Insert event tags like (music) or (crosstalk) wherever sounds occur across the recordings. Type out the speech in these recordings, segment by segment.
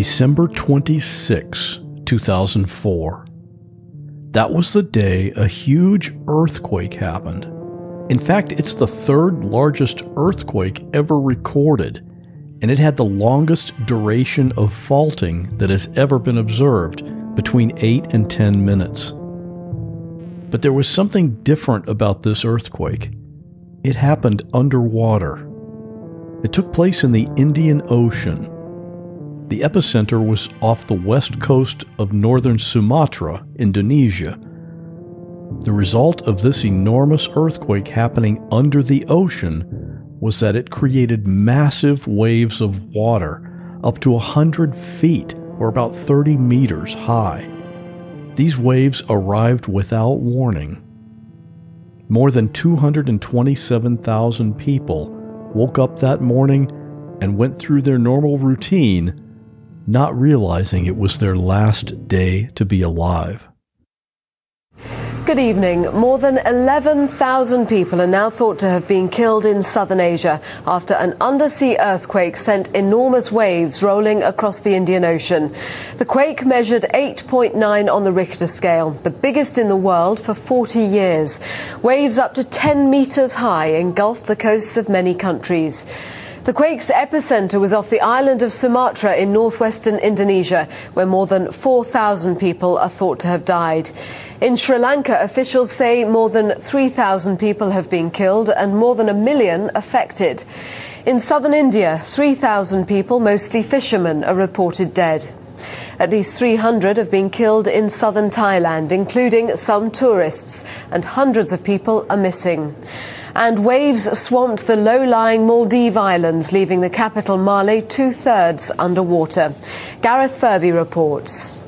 December 26, 2004. That was the day a huge earthquake happened. In fact, it's the third largest earthquake ever recorded, and it had the longest duration of faulting that has ever been observed between 8 and 10 minutes. But there was something different about this earthquake. It happened underwater. It took place in the Indian Ocean. The epicenter was off the west coast of northern Sumatra, Indonesia. The result of this enormous earthquake happening under the ocean was that it created massive waves of water up to 100 feet or about 30 meters high. These waves arrived without warning. More than 227,000 people woke up that morning and went through their normal routine, not realizing it was their last day to be alive. Good evening. More than 11,000 people are now thought to have been killed in southern Asia after an undersea earthquake sent enormous waves rolling across the Indian Ocean. The quake measured 8.9 on the Richter scale, the biggest in the world for 40 years. Waves up to 10 meters high engulfed the coasts of many countries. The quake's epicenter was off the island of Sumatra in northwestern Indonesia, where more than 4,000 people are thought to have died. In Sri Lanka, officials say more than 3,000 people have been killed and more than a million affected. In southern India, 3,000 people, mostly fishermen, are reported dead. At least 300 have been killed in southern Thailand, including some tourists, and hundreds of people are missing. And waves swamped the low lying Maldive Islands, leaving the capital Male two thirds underwater. Gareth Furby reports.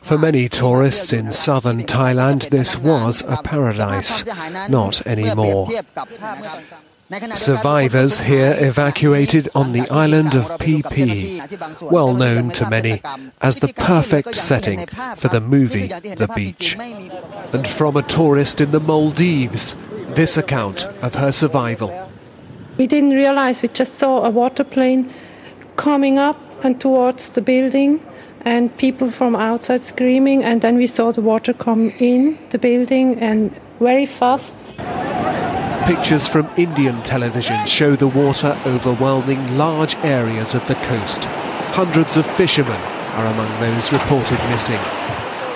For many tourists in southern Thailand, this was a paradise. Not anymore. Survivors here evacuated on the island of Phi, well known to many as the perfect setting for the movie The Beach. And from a tourist in the Maldives, this account of her survival. We didn't realize, we just saw a water plane coming up and towards the building and people from outside screaming and then we saw the water come in the building and very fast Pictures from Indian television show the water overwhelming large areas of the coast. Hundreds of fishermen are among those reported missing.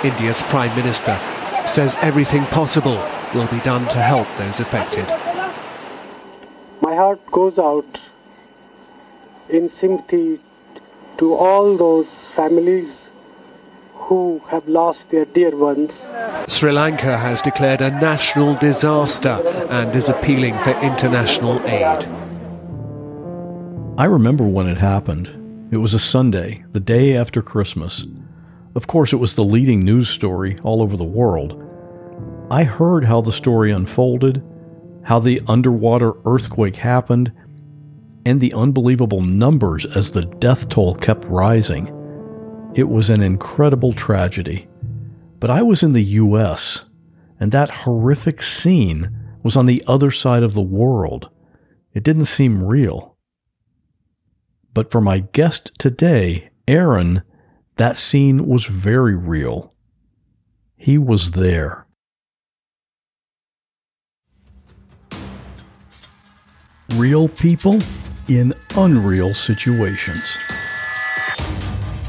India's Prime Minister says everything possible will be done to help those affected. My heart goes out in sympathy to all those families who have lost their dear ones. Sri Lanka has declared a national disaster and is appealing for international aid. I remember when it happened. It was a Sunday, the day after Christmas. Of course, it was the leading news story all over the world. I heard how the story unfolded, how the underwater earthquake happened, and the unbelievable numbers as the death toll kept rising. It was an incredible tragedy. But I was in the US, and that horrific scene was on the other side of the world. It didn't seem real. But for my guest today, Aaron, that scene was very real. He was there. Real people in unreal situations.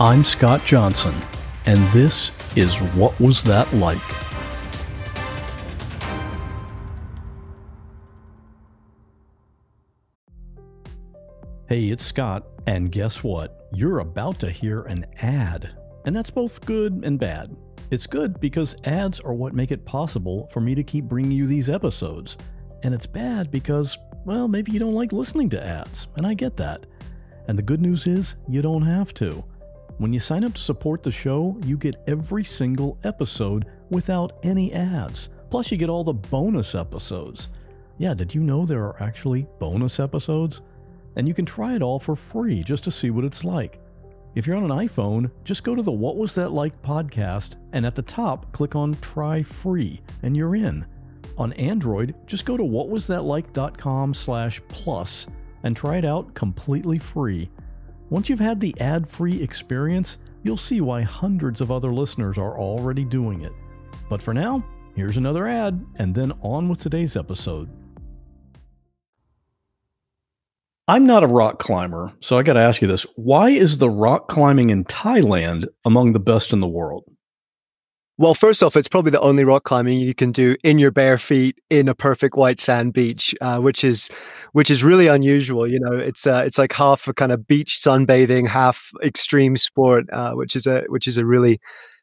I'm Scott Johnson, and this is What Was That Like? Hey, it's Scott, and guess what? You're about to hear an ad. And that's both good and bad. It's good because ads are what make it possible for me to keep bringing you these episodes. And it's bad because, well, maybe you don't like listening to ads, and I get that. And the good news is, you don't have to. When you sign up to support the show, you get every single episode without any ads. Plus, you get all the bonus episodes. Yeah, did you know there are actually bonus episodes? And you can try it all for free just to see what it's like. If you're on an iPhone, just go to the What Was That Like podcast and at the top click on Try Free and you're in. On Android, just go to whatwasthatlike.com slash plus and try it out completely free. Once you've had the ad-free experience, you'll see why hundreds of other listeners are already doing it. But for now, here's another ad, and then on with today's episode. I'm not a rock climber, so I got to ask you this. Why is the rock climbing in Thailand among the best in the world? Well, first off, it's probably the only rock climbing you can do in your bare feet in a perfect white sand beach, uh, which is which is really unusual. You know, it's uh, it's like half a kind of beach sunbathing, half extreme sport, uh, which is a which is a really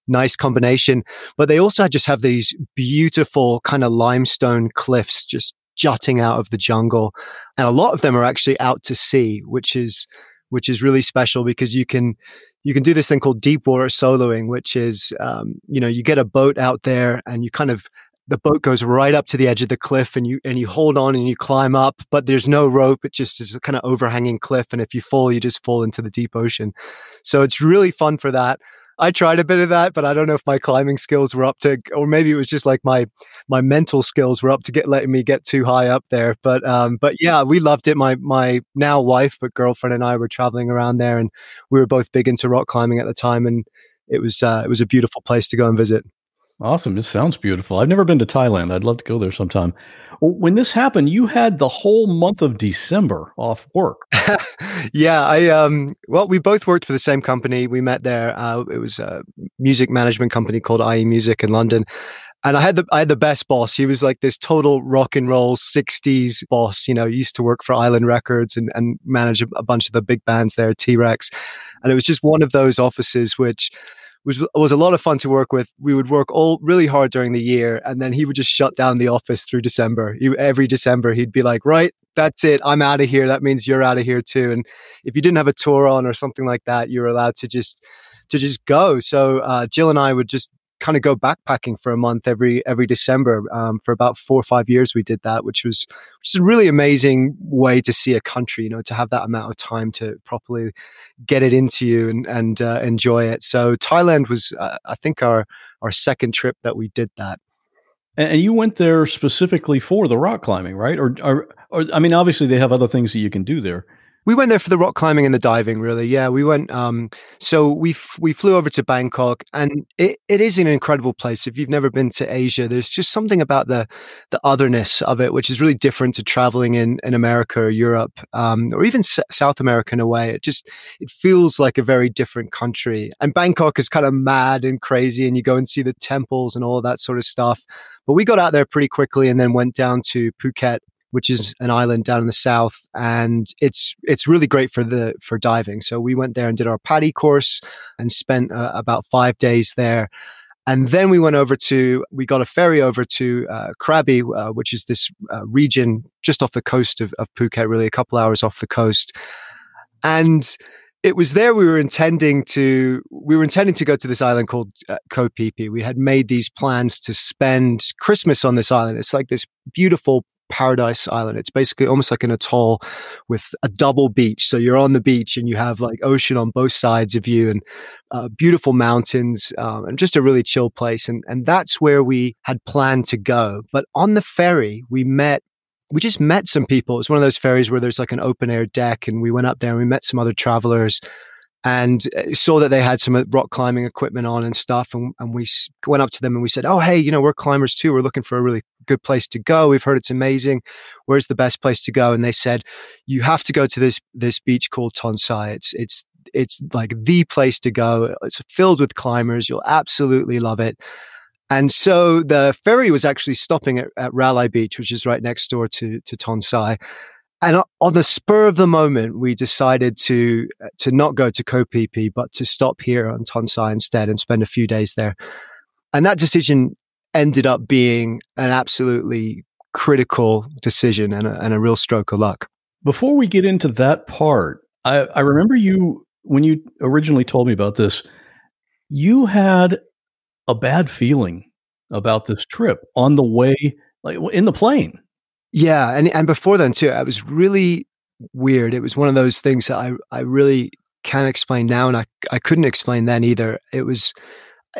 nice combination. But they also just have these beautiful kind of limestone cliffs just jutting out of the jungle, and a lot of them are actually out to sea, which is which is really special because you can you can do this thing called deep water soloing, which is, um, you know, you get a boat out there and you kind of, the boat goes right up to the edge of the cliff and you, and you hold on and you climb up, but there's no rope. It just is a kind of overhanging cliff. And if you fall, you just fall into the deep ocean. So it's really fun for that. I tried a bit of that, but I don't know if my climbing skills were up to, or maybe it was just like my my mental skills were up to get letting me get too high up there. But um, but yeah, we loved it. My my now wife, but girlfriend and I were traveling around there, and we were both big into rock climbing at the time, and it was uh, it was a beautiful place to go and visit. Awesome! It sounds beautiful. I've never been to Thailand. I'd love to go there sometime. When this happened, you had the whole month of December off work. (laughs) yeah, I um well, we both worked for the same company. We met there. Uh, it was a music management company called IE Music in London. And I had the I had the best boss. He was like this total rock and roll '60s boss. You know, used to work for Island Records and, and manage a, a bunch of the big bands there, T Rex. And it was just one of those offices which was was a lot of fun to work with. We would work all really hard during the year, and then he would just shut down the office through December. He, every December, he'd be like, "Right, that's it. I'm out of here. That means you're out of here too." And if you didn't have a tour on or something like that, you were allowed to just to just go. So uh, Jill and I would just kind of go backpacking for a month every every December. Um, for about four or five years, we did that, which was which is a really amazing way to see a country. You know, to have that amount of time to properly get it into you and and uh, enjoy it. So Thailand was, uh, I think, our our second trip that we did that. And you went there specifically for the rock climbing, right? Or, or, or I mean, obviously they have other things that you can do there we went there for the rock climbing and the diving really. Yeah we went um, so we f- we flew over to bangkok and it, it is an incredible place. If you've never been to asia there's just something about the the otherness of it which is really different to traveling in in america or europe um, or even S- south america in a way. It just it feels like a very different country. And bangkok is kind of mad and crazy and you go and see the temples and all that sort of stuff. But we got out there pretty quickly and then went down to phuket which is an island down in the south, and it's it's really great for the for diving. So we went there and did our PADI course and spent uh, about five days there. And then we went over to, we got a ferry over to uh, Krabi, uh, which is this uh, region just off the coast of, of Phuket, really a couple hours off the coast. And it was there we were intending to we were intending to go to this island called uh, Koh Phi Phi. We had made these plans to spend Christmas on this island. It's like this beautiful paradise island. It's basically almost like an atoll with a double beach. So you're on the beach and you have like ocean on both sides of you and uh, beautiful mountains um, and just a really chill place. And, and that's where we had planned to go. But on the ferry, we met we just met some people. It's one of those ferries where there's like an open air deck, and we went up there and we met some other travelers and uh, saw that they had some uh, rock climbing equipment on and stuff. And, and we went up to them and we said, Oh, hey, you know, we're climbers too. We're looking for a really good place to go. We've heard it's amazing. Where's the best place to go? And they said, You have to go to this, this beach called Tonsai. It's, it's, it's like the place to go. It's filled with climbers. You'll absolutely love it. And so the ferry was actually stopping at, at Railay Beach, which is right next door to, to Tonsai and on the spur of the moment, we decided to uh, to not go to Phi, but to stop here on Tonsai instead and spend a few days there. And that decision ended up being an absolutely critical decision and a, and a real stroke of luck. Before we get into that part, I, I remember you when you originally told me about this, you had a bad feeling about this trip on the way, like in the plane. Yeah, and and before then too, I was really weird. It was one of those things that I I really can't explain now, and I I couldn't explain then either. It was,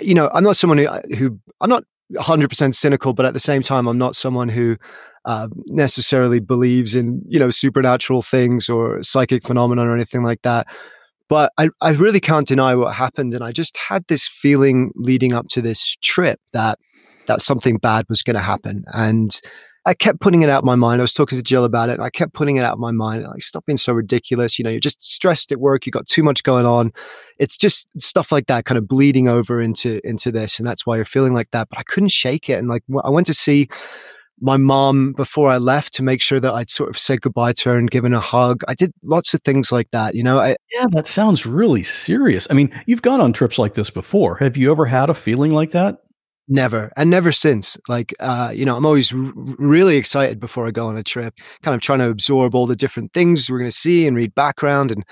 you know, I'm not someone who who I'm not 100 percent cynical, but at the same time, I'm not someone who uh, necessarily believes in you know supernatural things or psychic phenomena or anything like that. But I, I really can't deny what happened, and I just had this feeling leading up to this trip that that something bad was going to happen, and I kept putting it out of my mind. I was talking to Jill about it and I kept putting it out of my mind. Like, stop being so ridiculous. You know, you're just stressed at work. You've got too much going on. It's just stuff like that kind of bleeding over into, into this. And that's why you're feeling like that. But I couldn't shake it. And like, I went to see my mom before I left to make sure that I'd sort of said goodbye to her and given a hug. I did lots of things like that. You know, I, yeah, that sounds really serious. I mean, you've gone on trips like this before. Have you ever had a feeling like that? Never, and never since. Like, uh, you know, I'm always r- really excited before I go on a trip, kind of trying to absorb all the different things we're going to see and read background. And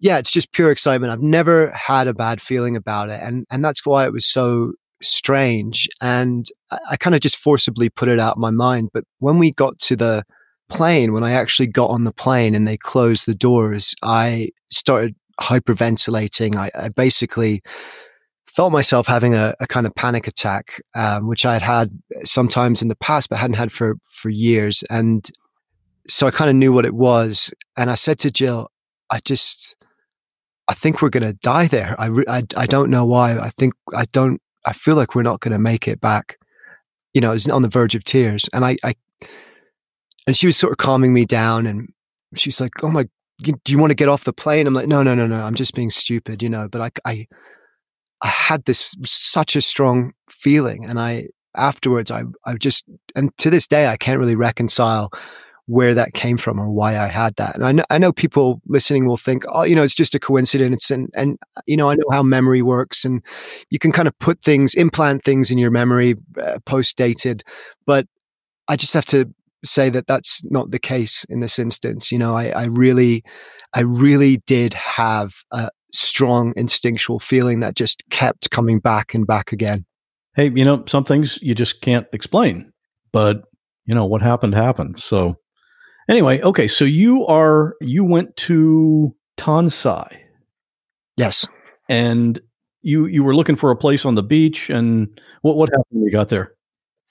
yeah, it's just pure excitement. I've never had a bad feeling about it. And, and that's why it was so strange. And I, I kind of just forcibly put it out of my mind. But when we got to the plane, when I actually got on the plane and they closed the doors, I started hyperventilating. I, I basically, felt myself having a, a kind of panic attack, um, which I had had sometimes in the past, but hadn't had for for years. And so I kind of knew what it was. And I said to Jill, I just, I think we're going to die there. I, re- I, I don't know why. I think I don't. I feel like we're not going to make it back. You know, I was on the verge of tears, and I, I, and she was sort of calming me down, and she's like, "Oh my, do you want to get off the plane?" I'm like, "No, no, no, no. I'm just being stupid, you know." But I, I I had this such a strong feeling, and I afterwards I I just and to this day I can't really reconcile where that came from or why I had that. And I know I know people listening will think, oh, you know, it's just a coincidence, and and you know I know how memory works, and you can kind of put things, implant things in your memory, uh, post dated, but I just have to say that that's not the case in this instance. You know, I, I really, I really did have a, strong instinctual feeling that just kept coming back and back again. Hey, you know, some things you just can't explain, but you know, what happened happened. So anyway, okay, so you are you went to Tonsai. Yes. And you you were looking for a place on the beach and what what happened when you got there?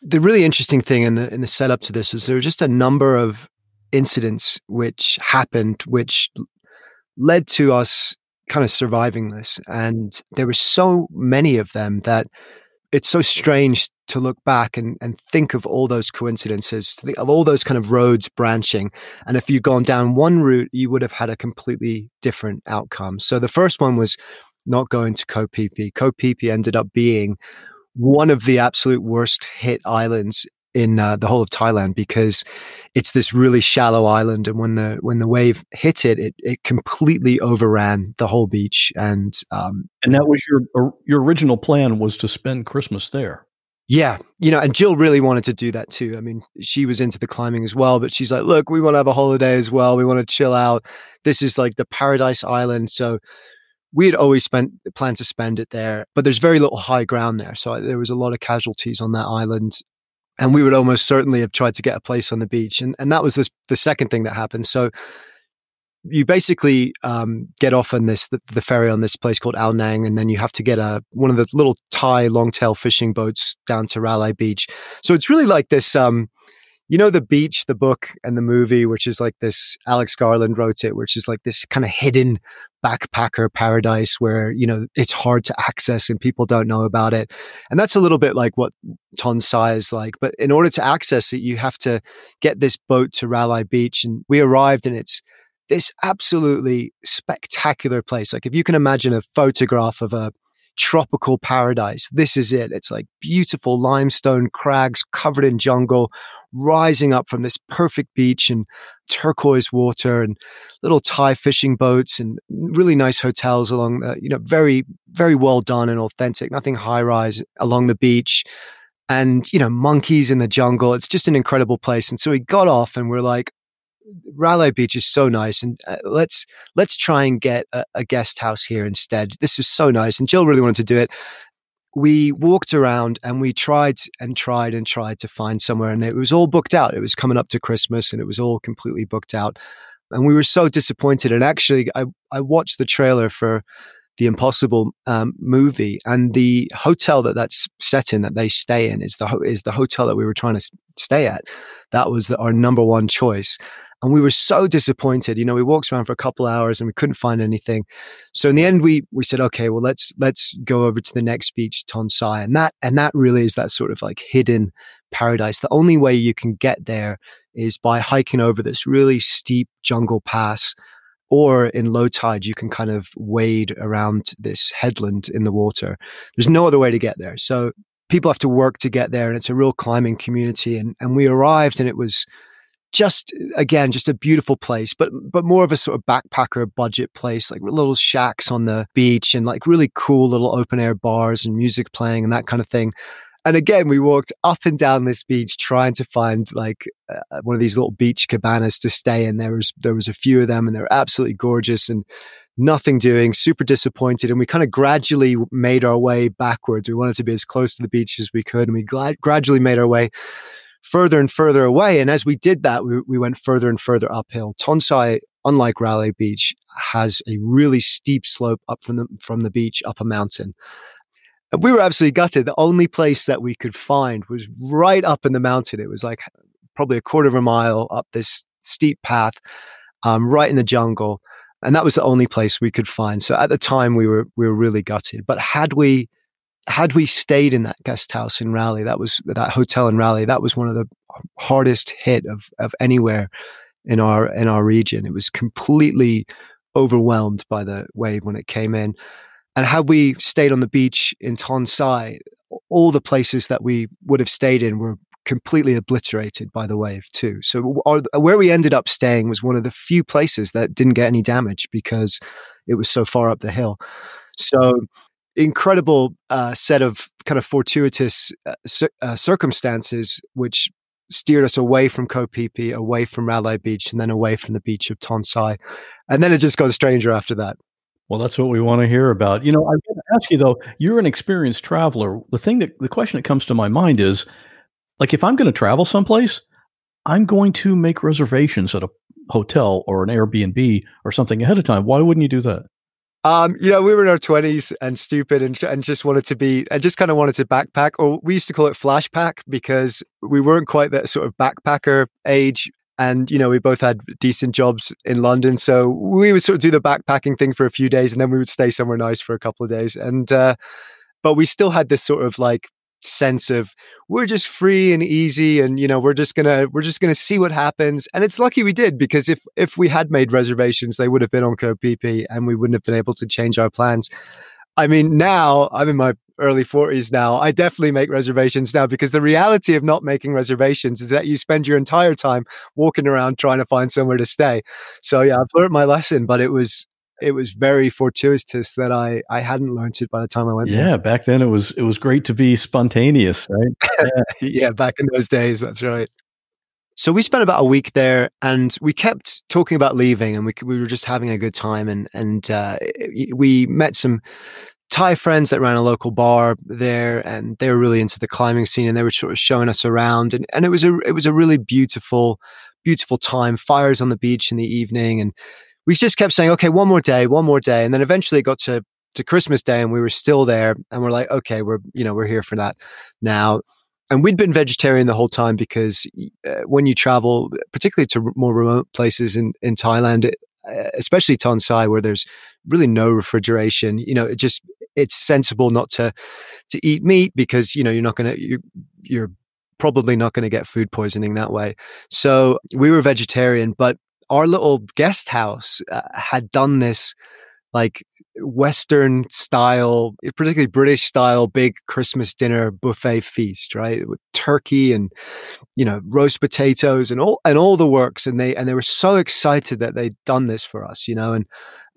The really interesting thing in the in the setup to this is there were just a number of incidents which happened which led to us kind of surviving this. And there were so many of them that it's so strange to look back and, and think of all those coincidences, of all those kind of roads branching. And if you'd gone down one route, you would have had a completely different outcome. So the first one was not going to Phi Phi ended up being one of the absolute worst hit islands in uh, the whole of Thailand because it's this really shallow island, and when the when the wave hit it, it it completely overran the whole beach, and um, and that was your your original plan was to spend Christmas there. Yeah, you know, and Jill really wanted to do that too. I mean, she was into the climbing as well, but she's like, "Look, we want to have a holiday as well. We want to chill out. This is like the paradise island." So we had always spent planned to spend it there, but there's very little high ground there, so there was a lot of casualties on that island and we would almost certainly have tried to get a place on the beach and and that was this, the second thing that happened so you basically um, get off on this the, the, ferry on this place called Ao Nang, and then you have to get a one of the little Thai longtail fishing boats down to Railay Beach. So it's really like this. Um, you know, the beach, the book, and the movie, which is like this. Alex Garland wrote it, which is like this kind of hidden backpacker paradise where you know it's hard to access and people don't know about it. And that's a little bit like what Tonsai is like but in order to access it you have to get this boat to Railay Beach and we arrived and it's this absolutely spectacular place. Like if you can imagine a photograph of a tropical paradise this is it. It's like beautiful limestone crags covered in jungle rising up from this perfect beach and turquoise water and little Thai fishing boats and really nice hotels along the, you know, very, very well done and authentic, nothing high rise along the beach and, you know, monkeys in the jungle. It's just an incredible place. And so we got off and we're like, Railay Beach is so nice, and uh, let's let's try and get a, a guest house here instead. This is so nice, and Jill really wanted to do it. We walked around and we tried and tried and tried to find somewhere, and it was all booked out. It was coming up to Christmas, and it was all completely booked out, and we were so disappointed. And actually, I I watched the trailer for the Impossible um, movie, and the hotel that that's set in, that they stay in, is the ho- is the hotel that we were trying to stay at. That was the, our number one choice, and we were so disappointed. You know, we walked around for a couple hours and we couldn't find anything. So in the end, we we said, okay, well let's let's go over to the next beach, Tonsai, and that and that really is that sort of like hidden paradise. The only way you can get there is by hiking over this really steep jungle pass or in low tide, you can kind of wade around this headland in the water. There's no other way to get there. So people have to work to get there, and it's a real climbing community. And, and we arrived, and it was just again just a beautiful place but but more of a sort of backpacker budget place like little shacks on the beach and like really cool little open air bars and music playing and that kind of thing and again, we walked up and down this beach trying to find like uh, one of these little beach cabanas to stay in. There was there was a few of them, and they were absolutely gorgeous and nothing doing. Super disappointed, and we kind of gradually made our way backwards. We wanted to be as close to the beach as we could, and we gradually made our way further and further away. And as we did that, we, we went further and further uphill. Tonsai, unlike Railay Beach, has a really steep slope up from the from the beach up a mountain. And we were absolutely gutted. The only place that we could find was right up in the mountain. It was like probably a quarter of a mile up this steep path, um, right in the jungle. And that was the only place we could find. So at the time we were we were really gutted. But had we had we stayed in that guest house in Railay, that was that hotel in Railay, that was one of the hardest hit of of anywhere in our in our region. It was completely overwhelmed by the wave when it came in. And had we stayed on the beach in Tonsai, all the places that we would have stayed in were completely obliterated by the wave too. So our, where we ended up staying was one of the few places that didn't get any damage because it was so far up the hill. So incredible uh, set of kind of fortuitous uh, uh, circumstances which steered us away from Phi, away from Railay Beach, and then away from the beach of Tonsai. And then it just got stranger after that. Well, that's what we want to hear about. You know, I want to ask you though, you're an experienced traveler. The thing that the question that comes to my mind is like if I'm going to travel someplace, I'm going to make reservations at a hotel or an Airbnb or something ahead of time. Why wouldn't you do that? Um, you know, we were in our twenties and stupid and, and just wanted to be, and just kind of wanted to backpack, or we used to call it flashpack because we weren't quite that sort of backpacker age. And you know we both had decent jobs in london so we would sort of do the backpacking thing for a few days and then we would stay somewhere nice for a couple of days. And uh, but we still had this sort of like sense of we're just free and easy and you know we're just gonna we're just gonna see what happens and it's lucky we did because if if we had made reservations they would have been on Phi Phi and we wouldn't have been able to change our plans I mean, now I'm in my early 40s now. I definitely make reservations now because the reality of not making reservations is that you spend your entire time walking around trying to find somewhere to stay. So yeah, I've learned my lesson, but it was it was very fortuitous that I I hadn't learned it by the time I went. Yeah, there. back then it was it was great to be spontaneous, right? (laughs) Yeah. yeah, back in those days, that's right. So we spent about a week there, and we kept talking about leaving, and we we were just having a good time, and and uh, we met some Thai friends that ran a local bar there, and they were really into the climbing scene, and they were sort of showing us around, and and it was a it was a really beautiful beautiful time. Fires on the beach in the evening, and we just kept saying, okay, one more day, one more day, and then eventually it got to to Christmas Day, and we were still there, and we're like, okay, we're you know we're here for that now and we'd been vegetarian the whole time because uh, when you travel, particularly to more remote places in in Thailand, uh, especially Tonsai, where there's really no refrigeration, you know, it just it's sensible not to to eat meat because you know you're not going to you, you're probably not going to get food poisoning that way. So we were vegetarian, but our little guest house uh, had done this like Western style, particularly British style, big Christmas dinner buffet feast, right? With turkey and you know roast potatoes and all and all the works, and they and they were so excited that they'd done this for us, you know. And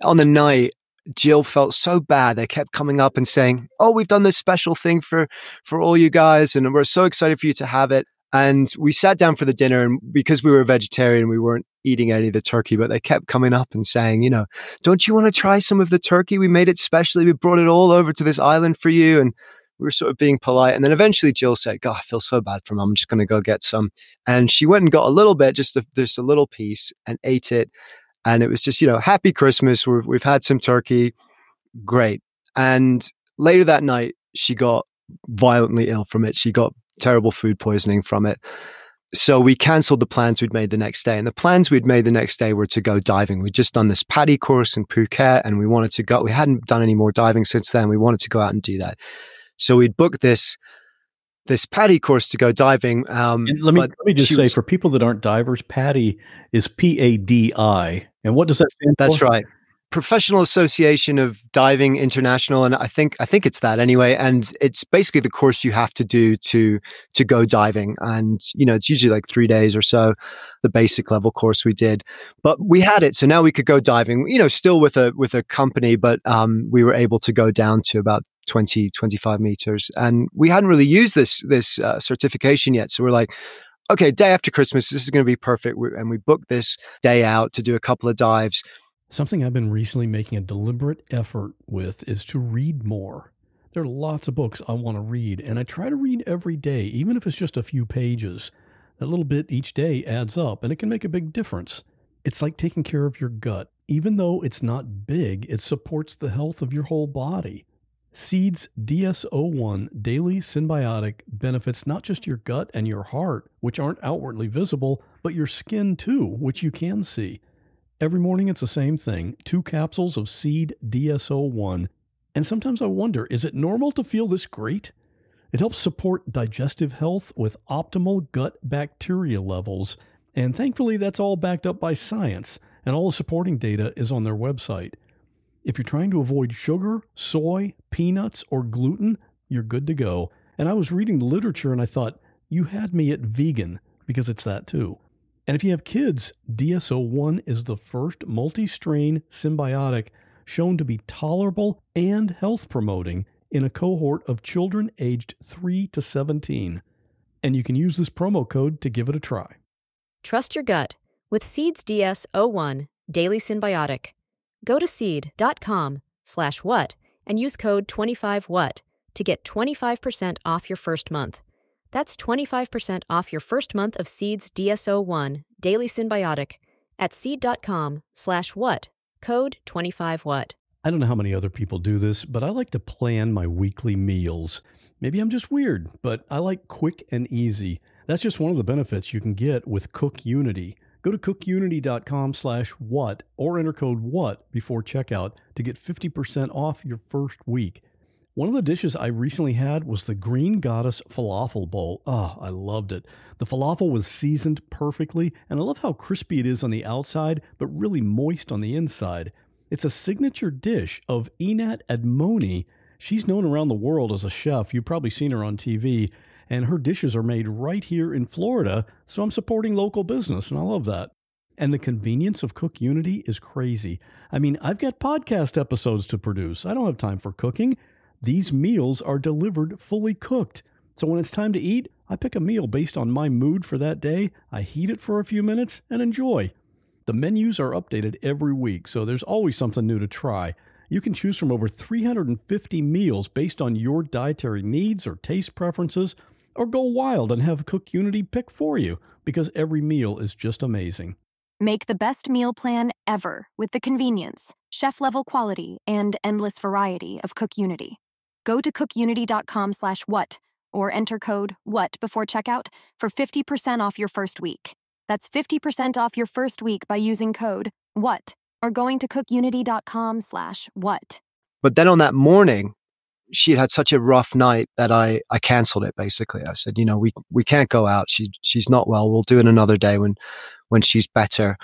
on the night, Jill felt so bad. They kept coming up and saying, "Oh, we've done this special thing for for all you guys, and we're so excited for you to have it." And we sat down for the dinner, and because we were vegetarian, we weren't eating any of the turkey, but they kept coming up and saying, you know, don't you want to try some of the turkey? We made it specially. We brought it all over to this island for you. And we were sort of being polite. And then eventually Jill said, God, I feel so bad for mom. I'm just going to go get some. And she went and got a little bit, just a, just a little piece, and ate it. And it was just, you know, happy Christmas. We've, we've had some turkey. Great. And later that night, she got violently ill from it. She got terrible food poisoning from it. So we cancelled the plans we'd made the next day. And the plans we'd made the next day were to go diving. We'd just done this PADI course in Phuket and we wanted to go. We hadn't done any more diving since then. We wanted to go out and do that. So we'd booked this this PADI course to go diving. Um, let me let me just say was, for people that aren't divers, PADI is P A D I, and what does that stand that's for? That's right. Professional Association of Diving International, and I think I think it's that anyway. And it's basically the course you have to do to to go diving, and you know it's usually like three days or so. The basic level course we did, but we had it, so now we could go diving. You know, still with a with a company, but um, we were able to go down to about 20 25 meters, and we hadn't really used this this uh, certification yet. So we're like, okay, day after Christmas, this is going to be perfect. And we booked this day out to do a couple of dives. Something I've been recently making a deliberate effort with is to read more. There are lots of books I want to read, and I try to read every day, even if it's just a few pages. That little bit each day adds up, and it can make a big difference. It's like taking care of your gut. Even though it's not big, it supports the health of your whole body. Seeds DS01 Daily Synbiotic benefits not just your gut and your heart, which aren't outwardly visible, but your skin too, which you can see. Every morning it's the same thing two capsules of Seed DS01. And sometimes I wonder is it normal to feel this great? It helps support digestive health with optimal gut bacteria levels. And thankfully, that's all backed up by science, and all the supporting data is on their website. If you're trying to avoid sugar, soy, peanuts, or gluten, you're good to go. And I was reading the literature and I thought, you had me at vegan because it's that too. And if you have kids, DS01 is the first multi strain synbiotic shown to be tolerable and health promoting in a cohort of children aged 3 to 17. And you can use this promo code to give it a try. Trust your gut with Seeds DS01 Daily Synbiotic. Go to seed.com slash what and use code 25what to get 25% off your first month. That's 25% off your first month of Seed's DS01 Daily Synbiotic at seed.com slash what, code 25what. I don't know how many other people do this, but I like to plan my weekly meals. Maybe I'm just weird, but I like quick and easy. That's just one of the benefits you can get with Cook Unity. Go to cookunity.com slash what or enter code what before checkout to get 50% off your first week. One of the dishes I recently had was the Green Goddess Falafel Bowl. Oh, I loved it. The falafel was seasoned perfectly, and I love how crispy it is on the outside, but really moist on the inside. It's a signature dish of Einat Admony. She's known around the world as a chef. You've probably seen her on TV, and her dishes are made right here in Florida, so I'm supporting local business, and I love that. And the convenience of Cook Unity is crazy. I mean, I've got podcast episodes to produce. I don't have time for cooking. These meals are delivered fully cooked. So when it's time to eat, I pick a meal based on my mood for that day, I heat it for a few minutes, and enjoy. The menus are updated every week, so there's always something new to try. You can choose from over 350 meals based on your dietary needs or taste preferences, or go wild and have Cook Unity pick for you because every meal is just amazing. Make the best meal plan ever with the convenience, chef level quality, and endless variety of Cook Unity. Go to cookunity.com slash what or enter code WHAT before checkout for 50% off your first week. That's 50% off your first week by using code WHAT or going to cookunity.com slash what. But then on that morning, she had had such a rough night that I, I canceled it basically. I said, you know, we, we can't go out. She, she's not well. We'll do it another day when, when she's better.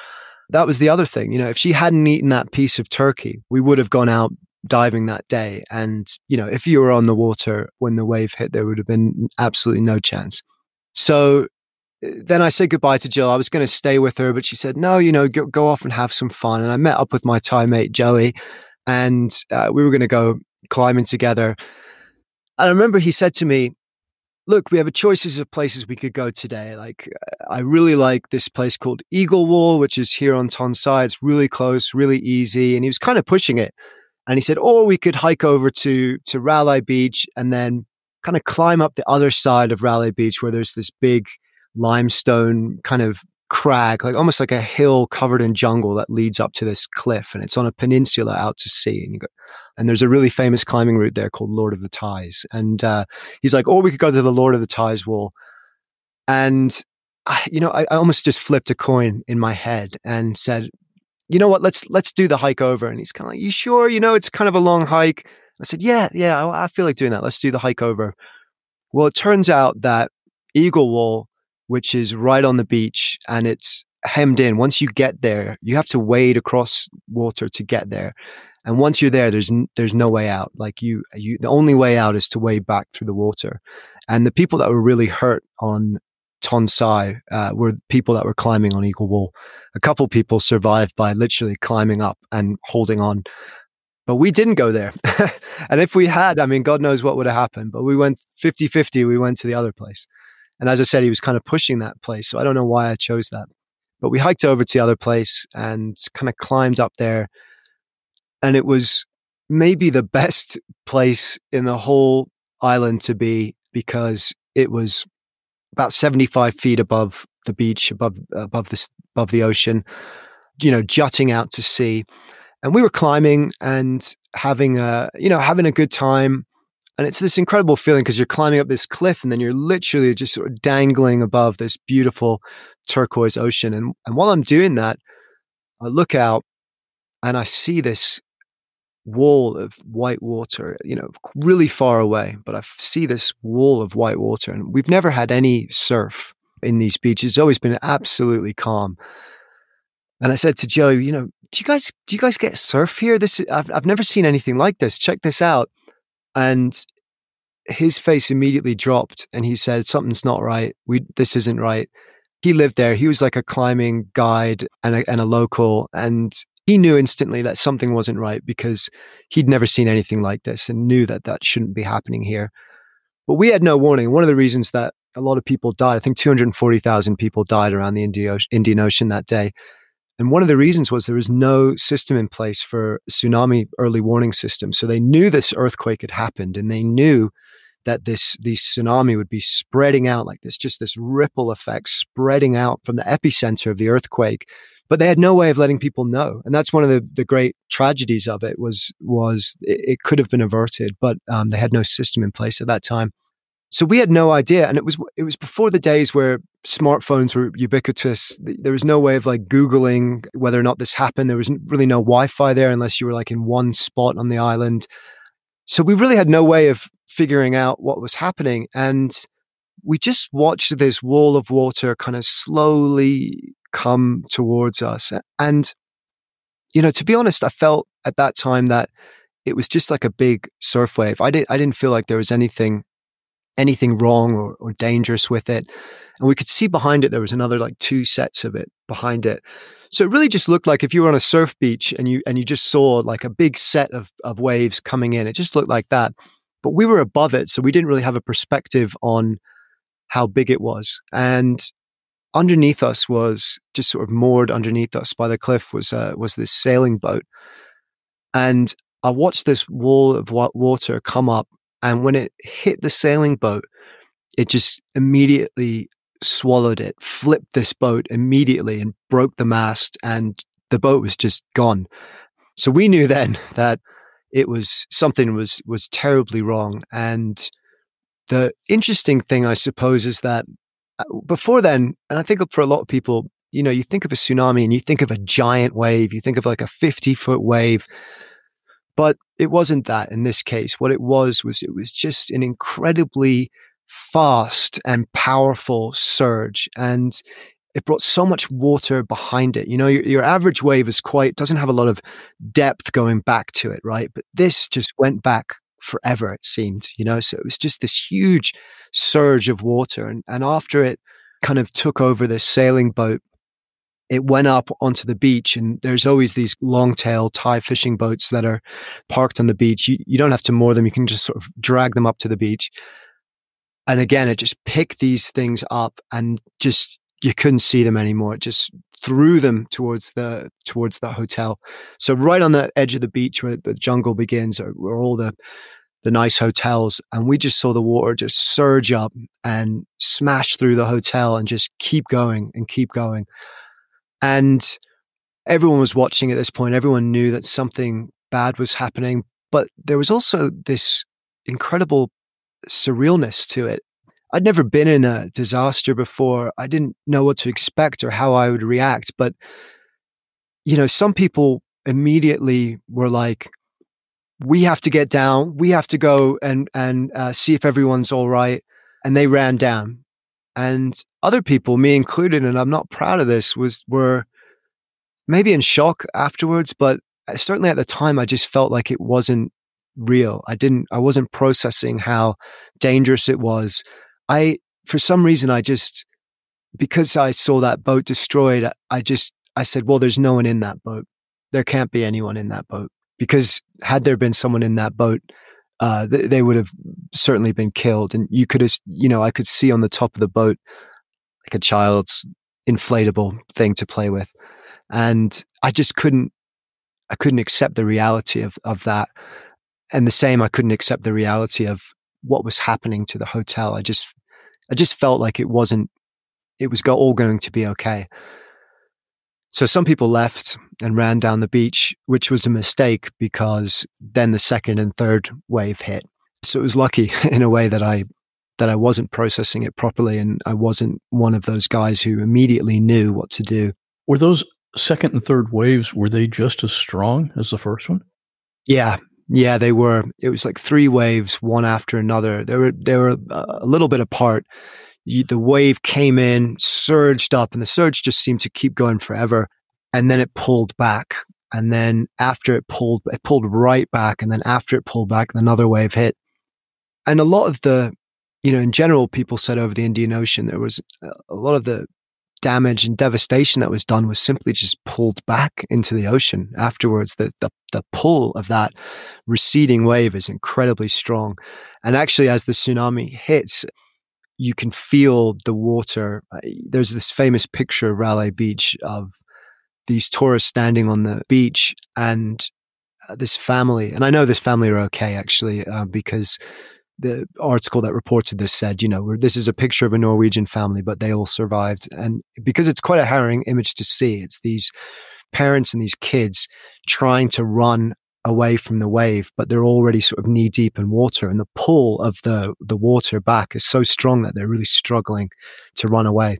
That was the other thing. You know, if she hadn't eaten that piece of turkey, we would have gone out diving that day. And, you know, if you were on the water when the wave hit, there would have been absolutely no chance. So eh, then I said goodbye to Jill. I was going to stay with her, but she said, no, you know, go, go, off and have some fun. And I met up with my Thai mate, Joey, and uh, we were going to go climbing together. And I remember he said to me, look, we have a choices of places we could go today. Like, I really like this place called Eagle Wall, which is here on Tonsai. It's really close, really easy. And he was kind of pushing it. And he said, or we could hike over to, to Railay Beach and then kind of climb up the other side of Railay Beach where there's this big limestone kind of crag, like almost like a hill covered in jungle that leads up to this cliff, and it's on a peninsula out to sea. And, go, and there's a really famous climbing route there called Lord of the Ties. And uh, he's like, "Oh, we could go to the Lord of the Ties wall." And I, you know, I, I almost just flipped a coin in my head and said, "You know what? Let's let's do the hike over." And he's kind of like, "You sure? You know, it's kind of a long hike." I said, "Yeah, yeah, I, I feel like doing that. Let's do the hike over." Well, it turns out that Eagle Wall which is right on the beach and it's hemmed in. Once you get there, you have to wade across water to get there. And once you're there, there's there's no way out. Like you, you, the only way out is to wade back through the water. And the people that were really hurt on Tonsai uh, were people that were climbing on Eagle Wall. A couple people survived by literally climbing up and holding on. But we didn't go there. (laughs) and if we had, I mean, God knows what would have happened. But we went 50 50, we went to the other place. And as I said, he was kind of pushing that place. So I don't know why I chose that. But we hiked over to the other place and kind of climbed up there. And it was maybe the best (laughs) place in the whole island to be because it was about 75 feet above the beach, above, above this, above the ocean, you know, jutting out to sea. And we were climbing and having a, you know, having a good time. And it's this incredible feeling because you're climbing up this cliff and then you're literally just sort of dangling above this beautiful turquoise ocean. And, and while I'm doing that, I look out and I see this wall of white water, you know, really far away, but I see this wall of white water. And we've never had any surf in these beaches. It's always been absolutely calm. And I said to Joe, you know, do you guys do you guys get surf here? This I've I've never seen anything like this. Check this out. And his face immediately dropped and he said, Something's not right. We this isn't right. He lived there. He was like a climbing guide and a, and a local. And he knew instantly that something wasn't right because he'd never seen anything like this and knew that that shouldn't be happening here. But we had no warning. One of the reasons that a lot of people died, I think 240,000 people died around the Indian Ocean that day. And one of the reasons was there was no system in place for tsunami early warning system. So they knew this earthquake had happened and they knew that this, this tsunami would be spreading out like this, just this ripple effect spreading out from the epicenter of the earthquake. But they had no way of letting people know. And that's one of the, the great tragedies of it was, was it, it could have been averted, but um, they had no system in place at that time. So we had no idea, and it was it was before the days where smartphones were ubiquitous. There was no way of like googling whether or not this happened. There was really no Wi-Fi there unless you were like in one spot on the island. So we really had no way of figuring out what was happening, and we just watched this wall of water kind of slowly come towards us. And you know, to be honest, I felt at that time that it was just like a big surf wave. I didn't I didn't feel like there was anything anything wrong or, or dangerous with it. And we could see behind it, there was another like two sets of it behind it. So it really just looked like if you were on a surf beach and you and you just saw like a big set of, of waves coming in, it just looked like that. But we were above it, so we didn't really have a perspective on how big it was. And underneath us was just sort of moored underneath us by the cliff was uh, was this sailing boat. And I watched this wall of water come up and when it hit the sailing boat, it just immediately swallowed it, flipped this boat immediately and broke the mast, and the boat was just gone. So we knew then (laughs) that it was something was was terribly wrong. And the interesting thing, I suppose, is that Uh, before then, and I think for a lot of people, you know, you think of a tsunami and you think of a giant wave, you think of like a 50 foot wave but it wasn't that in this case. What it was was it was just an incredibly fast and powerful surge. And it brought so much water behind it. You know, your, your, average wave is quite, doesn't have a lot of depth going back to it, right? But this just went back forever, it seemed, you know? So it was just this huge surge of water. And, and after it kind of took over this sailing boat, it went up onto the beach and there's always these long tail Thai fishing boats that are parked on the beach. You, you don't have to moor them. You can just sort of drag them up to the beach. And again, it just picked these things up and just you couldn't see them anymore. It just threw them towards the towards the hotel. So right on the edge of the beach where the jungle begins, uh, where all the the nice hotels, and we just saw the water just surge up and smash through the hotel and just keep going and keep going. And everyone was watching at this point. Everyone knew that something bad was happening, but there was also this incredible surrealness to it. I'd never been in a disaster before. I didn't know what to expect or how I would react. But, you know, some people immediately were like, we have to get down. We have to go and, and uh, see if everyone's all right. And they ran down. And other people, me included, and I'm not proud of this, was were maybe in shock afterwards, but uh, certainly at the time, I just felt like it wasn't real. I didn't, I wasn't processing how dangerous it was. I, for some reason, I just, because I saw that boat destroyed, I just, I said, well, there's no one in that boat. There can't be anyone in that boat because had there been someone in that boat, uh, th- they would have certainly been killed. And you could have, you know, I could see on the top of the boat like a child's inflatable thing to play with. And I just couldn't, I couldn't accept the reality of, of that. And the same, I couldn't accept the reality of what was happening to the hotel. I just, I just felt like it wasn't, it was all going to be okay. So some people left and ran down the beach, which was a mistake because then the second and third wave hit. So it was lucky (laughs) in a way that I that I wasn't processing it properly and I wasn't one of those guys who immediately knew what to do. Were those second and third waves were they just as strong as the first one? Yeah, yeah, they were. It was like three waves, one after another. They were they were uh, a little bit apart. You, the wave came in, surged up, and the surge just seemed to keep going forever. And then it pulled back, and then after it pulled, it pulled right back, and then after it pulled back, another wave hit. And a lot of the, you know, in general, people said over the Indian Ocean there was a lot of the damage and devastation that was done was simply just pulled back into the ocean afterwards. The, the, the pull of that receding wave is incredibly strong. And actually, as the tsunami hits, you can feel the water. Uh, there's this famous picture of Railay Beach of these tourists standing on the beach and uh, this family. And I know this family are okay, actually, uh, because the article that reported this said, you know, this is a picture of a Norwegian family, but they all survived. And because it's quite a harrowing image to see, it's these parents and these kids trying to run away from the wave, but they're already sort of knee deep in water. And the pull of the, the water back is so strong that they're really struggling to run away,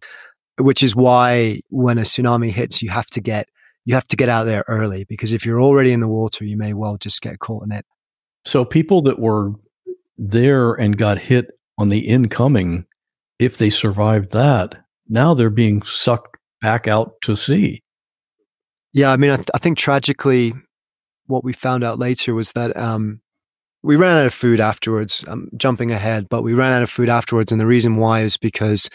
which is why when a tsunami hits, you have to get, you have to get out there early because if you're already in the water, you may well just get caught in it. So people that were there and got hit on the incoming, if they survived that, now they're being sucked back out to sea. Yeah, I mean, I, th- I think tragically, what we found out later was that um, we ran out of food afterwards. I'm jumping ahead, but we ran out of food afterwards, and the reason why is because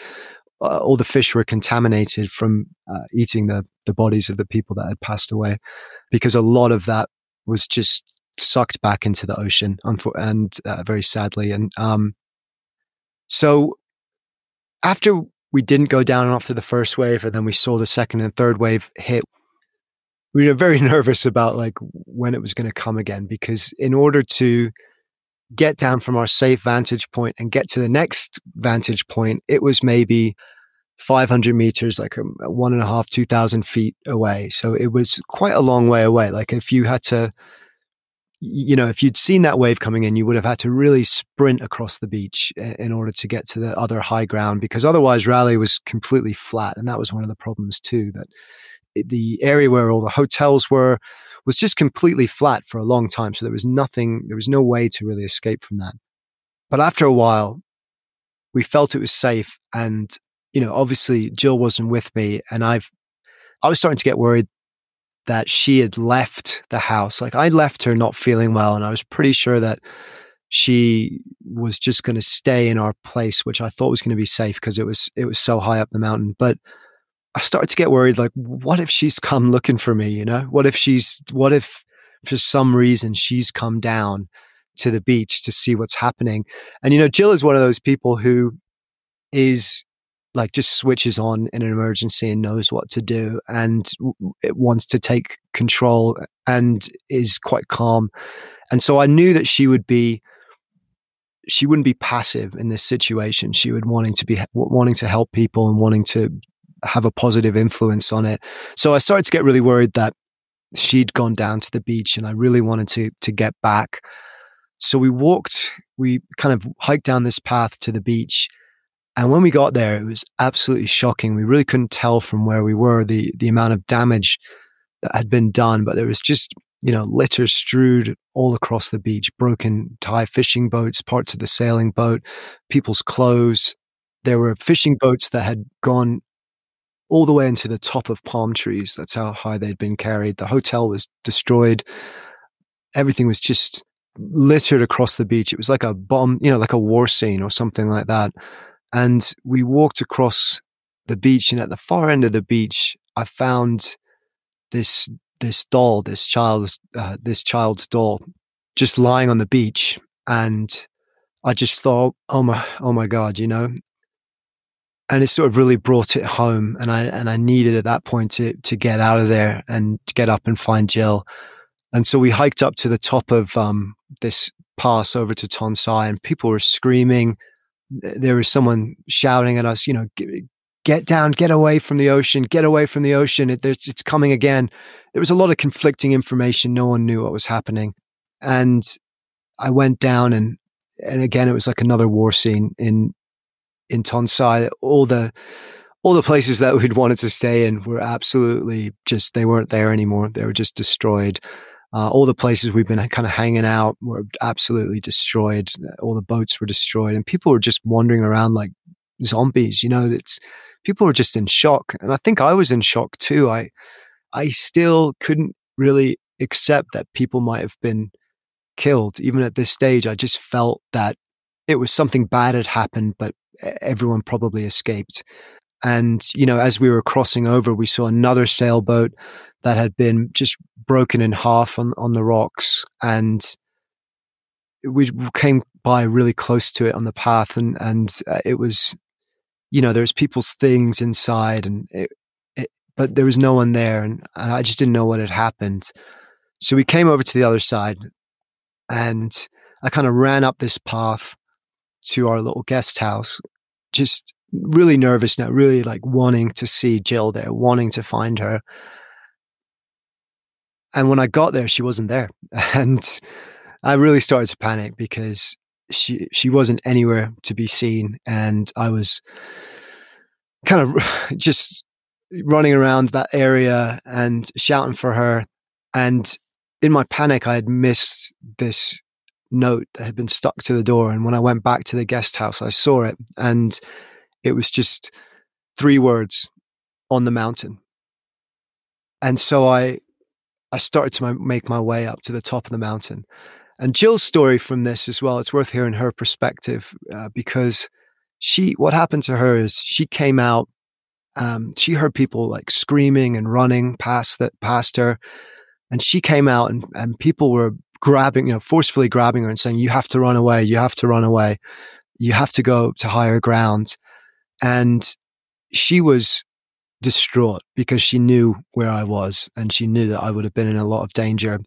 uh, all the fish were contaminated from uh, eating the the bodies of the people that had passed away, because a lot of that was just sucked back into the ocean, and uh, very sadly. And um, so after we didn't go down after the first wave, and then we saw the second and third wave hit, we were very (laughs) nervous about like when it was going to come again, because in order to get down from our safe vantage point and get to the next vantage point, it was maybe 500 meters, like um, one and a half, 2,000 feet away. So it was quite a long way away. Like if you had to you know, if you'd seen that wave coming in, you would have had to really sprint across the beach in order to get to the other high ground because otherwise Railay was completely flat. And that was one of the problems too, that the area where all the hotels were was just completely flat for a long time. So there was nothing, there was no way to really escape from that. But after a while, we felt it was safe. And, you know, obviously Jill wasn't with me and I've, I was starting to get worried that she had left the house. Like I left her not feeling well, and I was pretty sure that she was just going to stay in our place, which I thought was going to be safe because it was it was so high up the mountain. But I started to get worried. Like, what if she's come looking for me? You know, what if she's what if for some reason she's come down to the beach to see what's happening. And, you know, Jill is one of those people who is like just switches on in an emergency and knows what to do and it wants to take control and is quite calm. And so I knew that she would be she wouldn't be passive in this situation. She would wanting to be wanting to help people and wanting to have a positive influence on it. So I started to get really worried that she'd gone down to the beach and I really wanted to to get back. So we walked, we kind of hiked down this path to the beach. And when we got there, it was absolutely shocking. We really couldn't tell from where we were the the amount of damage that had been done, but there was just you know litter strewed all across the beach, broken Thai fishing boats, parts of the sailing boat, people's clothes. There were fishing boats that had gone all the way into the top of palm trees. That's how high they'd been carried. The hotel was destroyed. Everything was just littered across the beach. It was like a bomb, you know, like a war scene or something like that. And we walked across the beach, and at the far end of the beach, I found this this doll, this child's uh, this child's doll, just lying on the beach, and I just thought, oh my, oh my god, you know. And it sort of really brought it home, and I and I needed at that point to to get out of there and to get up and find Jill. And so we hiked up to the top of um, this pass over to Tonsai, and people were screaming. There was someone shouting at us, you know, get down, get away from the ocean, get away from the ocean. It, it's coming again. There was a lot of conflicting information. No one knew what was happening. And I went down and, and again, it was like another war scene in, in Tonsai. All the, all the places that we'd wanted to stay in were absolutely just, they weren't there anymore. They were just destroyed. Uh, all the places we've been kind of hanging out were absolutely destroyed. All the boats were destroyed, and people were just wandering around like zombies. You know, it's people were just in shock. And I think I was in shock too. I, I still couldn't really accept that people might have been killed. Even at this stage, I just felt that it was something bad had happened, but everyone probably escaped. And, you know, as we were crossing over, we saw another sailboat that had been just broken in half on, on the rocks. And we came by really close to it on the path and, and uh, it was you know, there's people's things inside and it, it, but there was no one there and, and I just didn't know what had happened. So we came over to the other side and I kind of ran up this path to our little guest house, just really nervous now, really like wanting to see Jill there, wanting to find her. And when I got there, she wasn't there. (laughs) And I really started to panic because she she wasn't anywhere to be seen, and I was kind of (laughs) just running around that area and shouting for her. And in my panic, I had missed this note that had been stuck to the door. And when I went back to the guest house, I saw it, and it was just three words on the mountain. And so I I started to make my way up to the top of the mountain. And Jill's story from this as well, it's worth hearing her perspective uh, because she, what happened to her is she came out, um, she heard people like screaming and running past that past her. And she came out and, and people were grabbing, you know, forcefully grabbing her and saying, you have to run away. You have to run away. You have to go to higher ground. And she was distraught because she knew where I was and she knew that I would have been in a lot of danger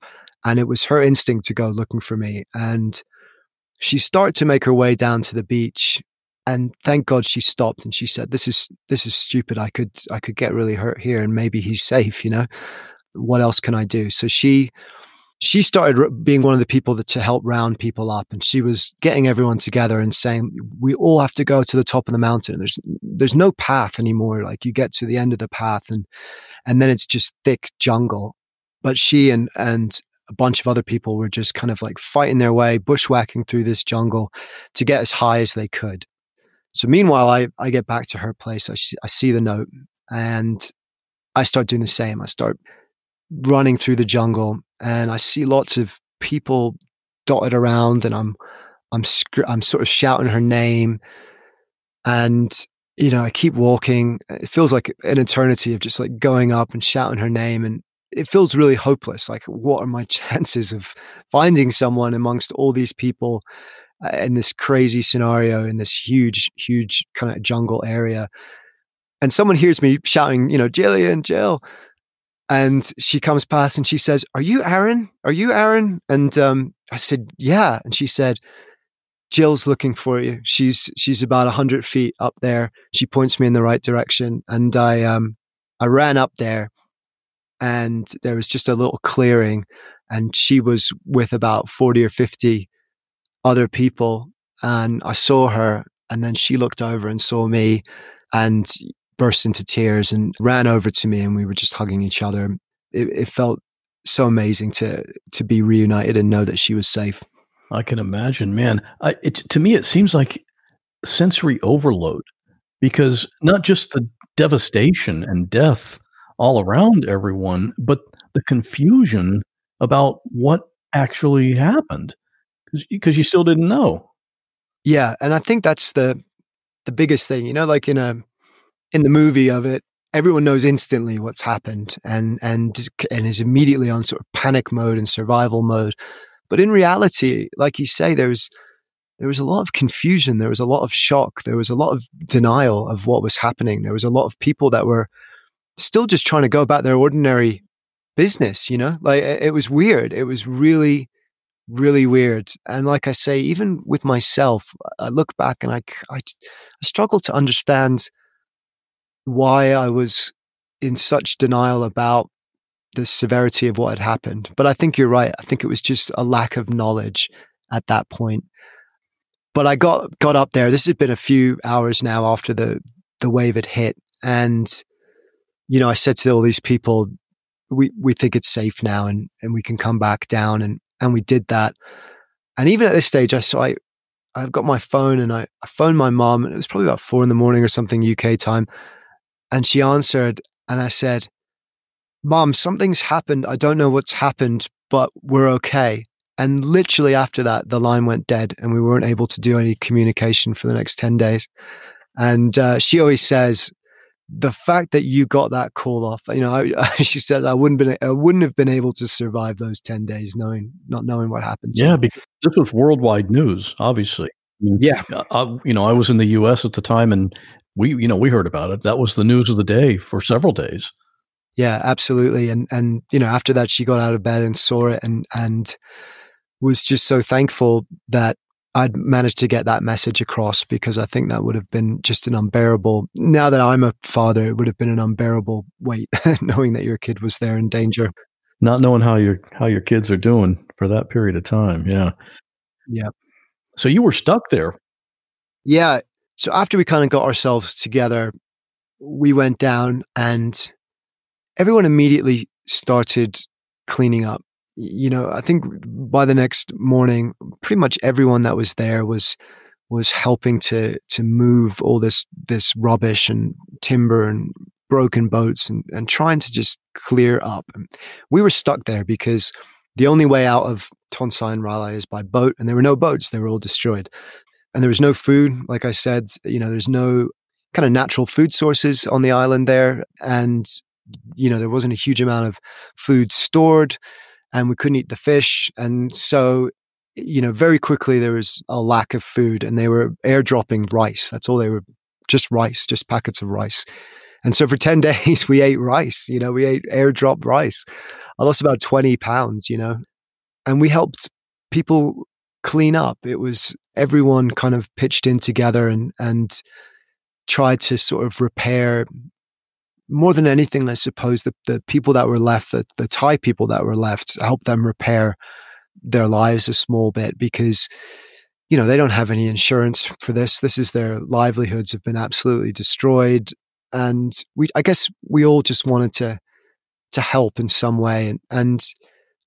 and it was her instinct to go looking for me. And she started to make her way down to the beach. And thank God she stopped and she said, This is this is stupid. I could I could get really hurt here and maybe he's safe, you know. What else can I do? So she she started being one of the people that to help round people up and she was getting everyone together and saying we all have to go to the top of the mountain there's there's no path anymore like you get to the end of the path and and then it's just thick jungle but she and and a bunch of other people were just kind of like fighting their way, bushwhacking through this jungle to get as high as they could. So meanwhile, I, I get back to her place. I, I see the note and I start doing the same. I start running through the jungle and I see lots of people dotted around and I'm, I'm, I'm sort of shouting her name and, you know, I keep walking. It feels like an eternity of just like going up and shouting her name and it feels really hopeless. Like, what are my (laughs) chances of finding someone amongst all these people uh, in this crazy scenario in this huge, huge kind of jungle area? And someone hears me shouting, you know, Jillian, Jill. And she comes past and she says, Are you Aaron? Are you Aaron? And um, I said, Yeah. And she said, Jill's looking for you. She's she's about hundred feet up there. She points me in the right direction, and I um I ran up there, and there was just a little clearing, and she was with about forty or fifty other people, and I saw her, and then she looked over and saw me, and burst into tears and ran over to me, and we were just hugging each other. It, it felt so amazing to to be reunited and know that she was safe. I can imagine, man. I, it, to me, it seems like sensory overload because not just the devastation and death all around everyone, but the confusion about what actually happened because you still didn't know. Yeah, and I think that's the the biggest thing. You know, like in a in the movie of it, everyone knows instantly what's happened and and and is immediately on sort of panic mode and survival mode. But in reality, like you say, there was there was a lot of confusion. There was a lot of shock. There was a lot of denial of what was happening. There was a lot of people that were still just trying to go about their ordinary business. You know, like it was weird. It was really, really weird. And like I say, even with myself, I look back and I I, I struggle to understand why I was in such denial about the severity of what had happened. But I think you're right. I think it was just a lack of knowledge at that point. But I got got up there. This had been a few hours now after the the wave had hit, and you know, I said to all these people, "We we think it's safe now, and and we can come back down." And and we did that. And even at this stage, I saw I I've got my phone and I, I phoned my mom, and it was probably about four in the morning or something UK time, and she answered, and I said, Mom, something's happened. I don't know what's happened, but we're okay. And literally after that, the line went dead and we weren't able to do any communication for the next 10 days. And uh, she always says, the fact that you got that call off, you know, I, (laughs) she said I wouldn't been, I wouldn't have been able to survive those ten days, knowing not knowing what happened. Yeah, because this was worldwide news, obviously. I mean, yeah, I, you know, I was in the U.S. at the time, and we, you know, we heard about it. That was the news of the day for several days. Yeah, absolutely. And and you know, after that, she got out of bed and saw it, and and was just so thankful that I'd managed to get that message across because I think that would have been just an unbearable. Now that I'm a father, it would have been an unbearable weight (laughs) knowing that your kid was there in danger. Not knowing how your how your kids are doing for that period of time. Yeah. Yeah. So you were stuck there. Yeah. So after we kind of got ourselves together, we went down and everyone immediately started cleaning up. You know, I think by the next morning, pretty much everyone that was there was was helping to to move all this this rubbish and timber and broken boats and, and trying to just clear up. We were stuck there because the only way out of Tonsai and Railay is by boat, and there were no boats; they were all destroyed. And there was no food, like I said. You know, there's no kind of natural food sources on the island there, and you know, there wasn't a huge amount of food stored and we couldn't eat the fish. And so, you know, very quickly there was a lack of food and they were airdropping rice. That's all they were just rice, just packets of rice. And so for 10 (laughs) days, we ate rice, you know, we ate airdrop rice. I lost about 20 pounds, you know, and we helped people clean up. It was everyone kind of pitched in together and, and tried to sort of repair more than anything, I suppose the, the people that were left, the, the Thai people that were left, help them repair their lives a small bit because, you know, they don't have any insurance for this. This is their livelihoods have been absolutely destroyed. And we, I guess we all just wanted to, to help in some way. And, and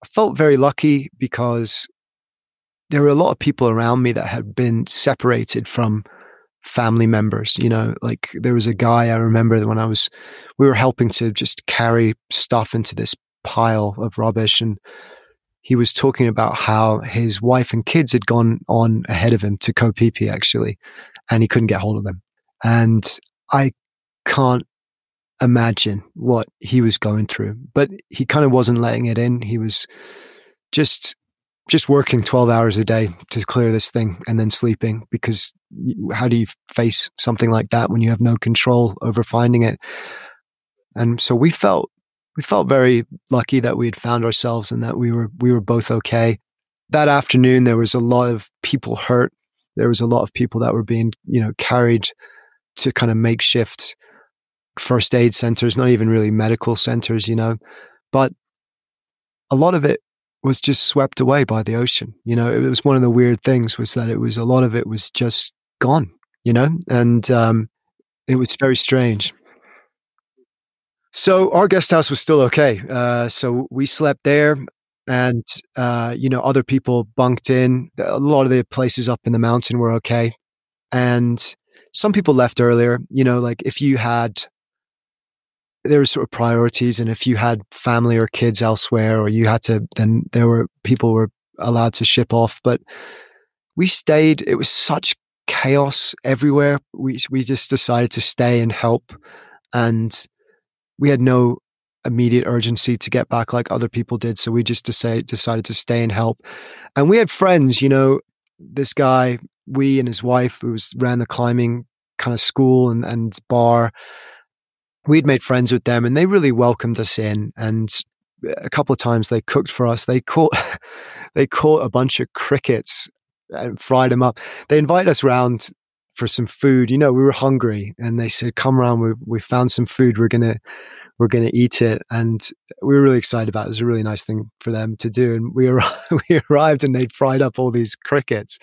I felt very lucky because there were a lot of people around me that had been separated from family members you know like there was a guy i remember when i was we were helping to just carry stuff into this pile of rubbish and he was talking about how his wife and kids had gone on ahead of him to Phi actually and he couldn't get hold of them and i can't imagine what he was going through. But he kind of wasn't letting it in. He was just just working 12 hours a day to clear this thing and then sleeping because how do you face something like that when you have no control over finding it? And so we felt we felt very lucky that we had found ourselves and that we were we were both okay. That afternoon there was a lot of people hurt. There was a lot of people that were being you know carried to kind of makeshift first aid centers not even really medical centers you know? But a lot of it was just swept away by the ocean. You know, it was one of the weird things was that it was a lot of it was just gone, you know, and um, it was very strange. So our guest house was still okay. Uh, so we slept there and, uh, you know, other people bunked in. A lot of the places up in the mountain were okay. And some people left earlier, you know, like if you had there were sort of priorities and if you had family or kids elsewhere or you had to then there were people were allowed to ship off. But we stayed it was such chaos everywhere. We we just decided to stay and help and we had no immediate urgency to get back like other people did so we just decided decided to stay and help. And we had friends you know this guy we and his wife who was ran the climbing kind of school and, and bar we'd made friends with them and they really welcomed us in and a couple of times they cooked for us. They caught (laughs) they caught a bunch of crickets and fried them up. They invited us round for some food. You know we were hungry and they said come around we we found some food. We're to we're to eat it. And we were really excited about it. it was a really nice thing for them to do and we (laughs) arrived, we arrived and they'd fried up all these crickets.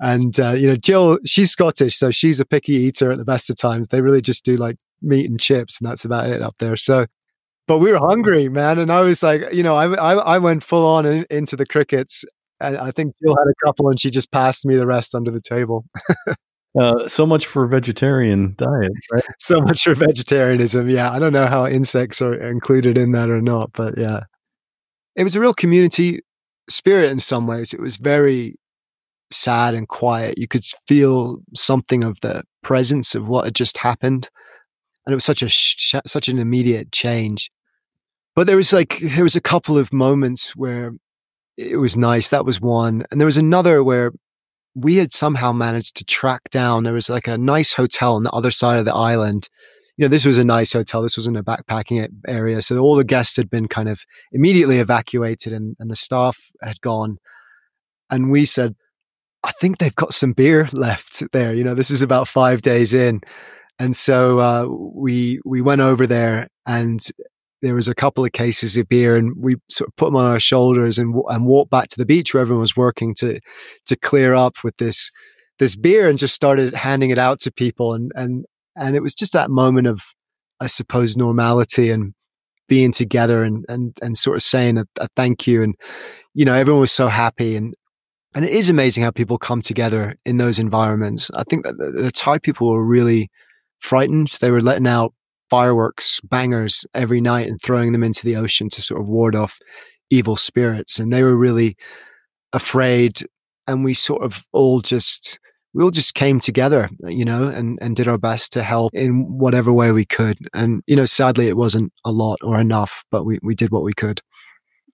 And uh, you know jill she's scottish so she's a picky eater at the best of times. They really just do like meat and chips, and that's about it up there. So, but we were hungry, man, and I was like, you know, I I, I went full on in, into the crickets, and I think Jill had a couple, and she just passed me the rest under the table. (laughs) uh, so much for vegetarian diet, right? (laughs) so much for vegetarianism. Yeah, I don't know how insects are included in that or not, but yeah, it was a real community spirit in some ways. It was very sad and quiet. You could feel something of the presence of what had just happened and it was such a sh- such an immediate change. But there was like there was a couple of moments where it was nice. That was one, and there was another where we had somehow managed to track down. There was like a nice hotel on the other side of the island. You know, this was a nice hotel. This was in a backpacking area, so all the guests had been kind of immediately evacuated, and, and the staff had gone. And we said, I think they've got some beer (laughs) left there. You know, this is about five days in. And so uh, we we went over there, and there was a couple of cases of beer, and we sort of put them on our shoulders and and walked back to the beach where everyone was working to to clear up with this this beer, and just started handing it out to people, and and and it was just that moment of, I suppose, normality and being together, and and and sort of saying a, a thank you, and you know, everyone was so happy, and and it is amazing how people come together in those environments. I think that the, the Thai people were really frightened. They were letting out fireworks, bangers every night and throwing them into the ocean to sort of ward off evil spirits. And they were really afraid. And we sort of all just, we all just came together, you know, and, and did our best to help in whatever way we could. And, you know, sadly, it wasn't a lot or enough, but we, we did what we could.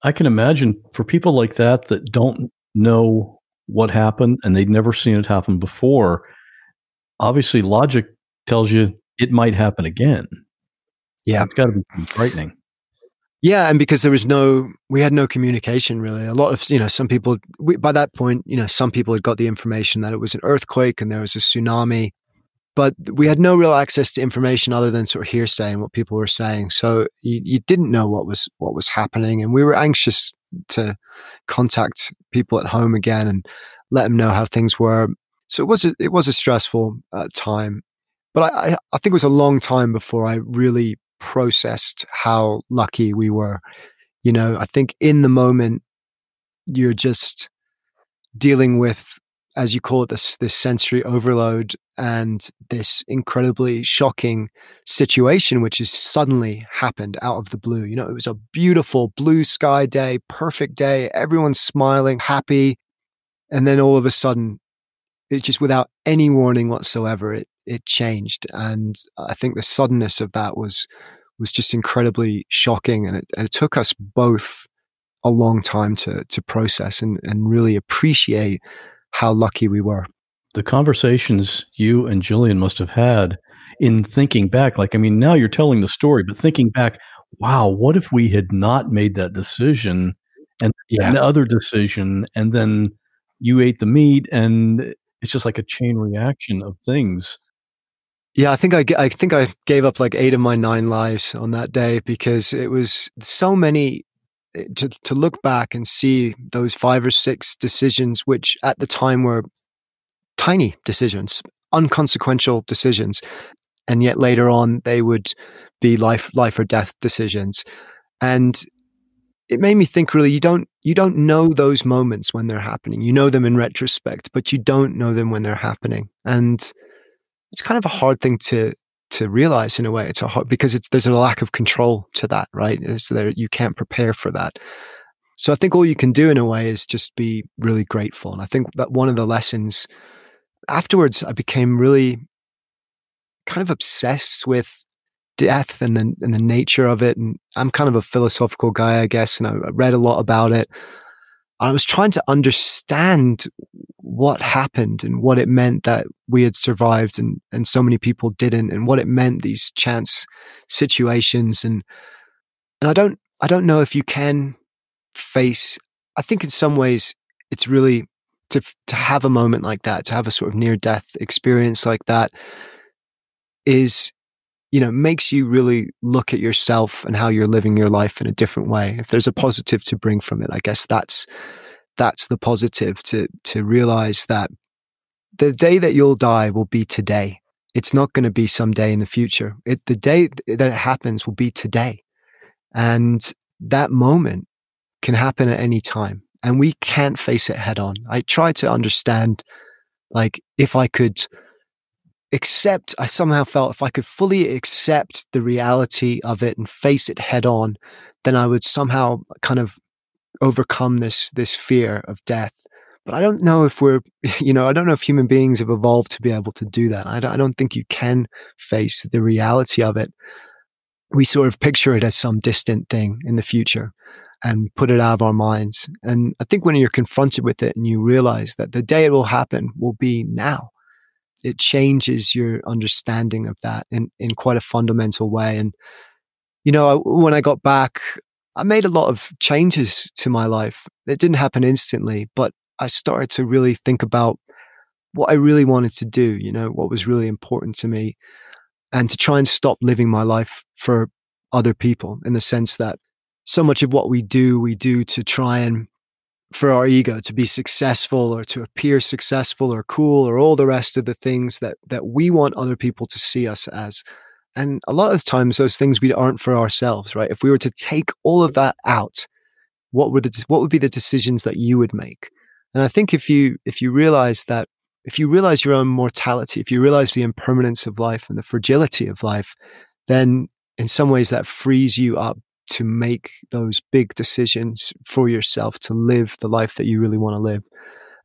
I can imagine for people like that that don't know what happened and they'd never seen it happen before, obviously logic tells you it might happen again. Yeah. It's got to be frightening. Yeah, and because there was no, we had no communication really. A lot of, you know, some people, we, by that point, you know, some people had got the information that it was an earthquake and there was a tsunami, but we had no real access to information other than sort of hearsay and what people were saying. So you, you didn't know what was what was happening, and we were anxious to contact people at home again and let them know how things were. So it was a, it was a stressful uh, time, but I, I think it was a long time before I really processed how lucky we were. You know, I think in the moment, you're just dealing with, as you call it, this, this sensory overload and this incredibly shocking situation, which has suddenly happened out of the blue. You know, it was a beautiful blue sky day, perfect day, everyone's smiling, happy. And then all of a sudden, it's just without any warning whatsoever, it it changed. And I think the suddenness of that was was just incredibly shocking, and it, it took us both a long time to to process and, and really appreciate how lucky we were. The conversations you and Jillian must have had in thinking back, like I mean, now you're telling the story, but thinking back, wow, what if we had not made that decision and yeah. other decision, and then you ate the meat, and it's just like a chain reaction of things. Yeah, I think I, I think I gave up like eight of my nine lives on that day because it was so many eh, to to look back and see those five or six decisions, which at the time were tiny decisions, unconsequential decisions, and yet later on they would be life life or death decisions, and it made me think really you don't you don't know those moments when they're happening. You know them in retrospect but you don't know them when they're happening. And it's kind of a hard thing to to realize in a way it's a hard because it's there's a lack of control to that right so there you can't prepare for that so i think all you can do in a way is just be really grateful and i think that one of the lessons afterwards i became really kind of obsessed with death and the and the nature of it. And I'm kind of a philosophical guy, I guess, and I read a lot about it. I was trying to understand what happened and what it meant that we had survived and, and so many people didn't and what it meant these chance situations and and I don't I don't know if you can face I think in some ways it's really to to have a moment like that to have a sort of near death experience like that is you know, makes you really look at yourself and how you're living your life in a different way. If there's a positive to bring from it, I guess that's that's the positive to to realize that the day that you'll die will be today. It's not going to be someday in the future. It, the day that it happens will be today. And that moment can happen at any time and we can't face it head on. I try to understand like if I could accept, I somehow felt if I could fully accept the reality of it and face it head on, then I would somehow kind of overcome this this fear of death. But I don't know if we're, (laughs) you know, I don't know if human beings have evolved to be able to do that. I don't, I don't think you can face the reality of it. We sort of picture it as some distant thing in the future and put it out of our minds. And I think when you're confronted with it and you realize that the day it will happen will be now, it changes your understanding of that in, in quite a fundamental way. And, you know, when I got back, I made a lot of changes to my life. It didn't happen instantly, but I started to really think about what I really wanted to do, you know, what was really important to me, and to try and stop living my life for other people in the sense that so much of what we do, we do to try and for our ego to be successful or to appear successful or cool or all the rest of the things that that we want other people to see us as and a lot of times those things we aren't for ourselves right if we were to take all of that out what would the, what would be the decisions that you would make and i think if you if you realize that if you realize your own mortality if you realize the impermanence of life and the fragility of life then in some ways that frees you up to make those big decisions for yourself to live the life that you really want to live.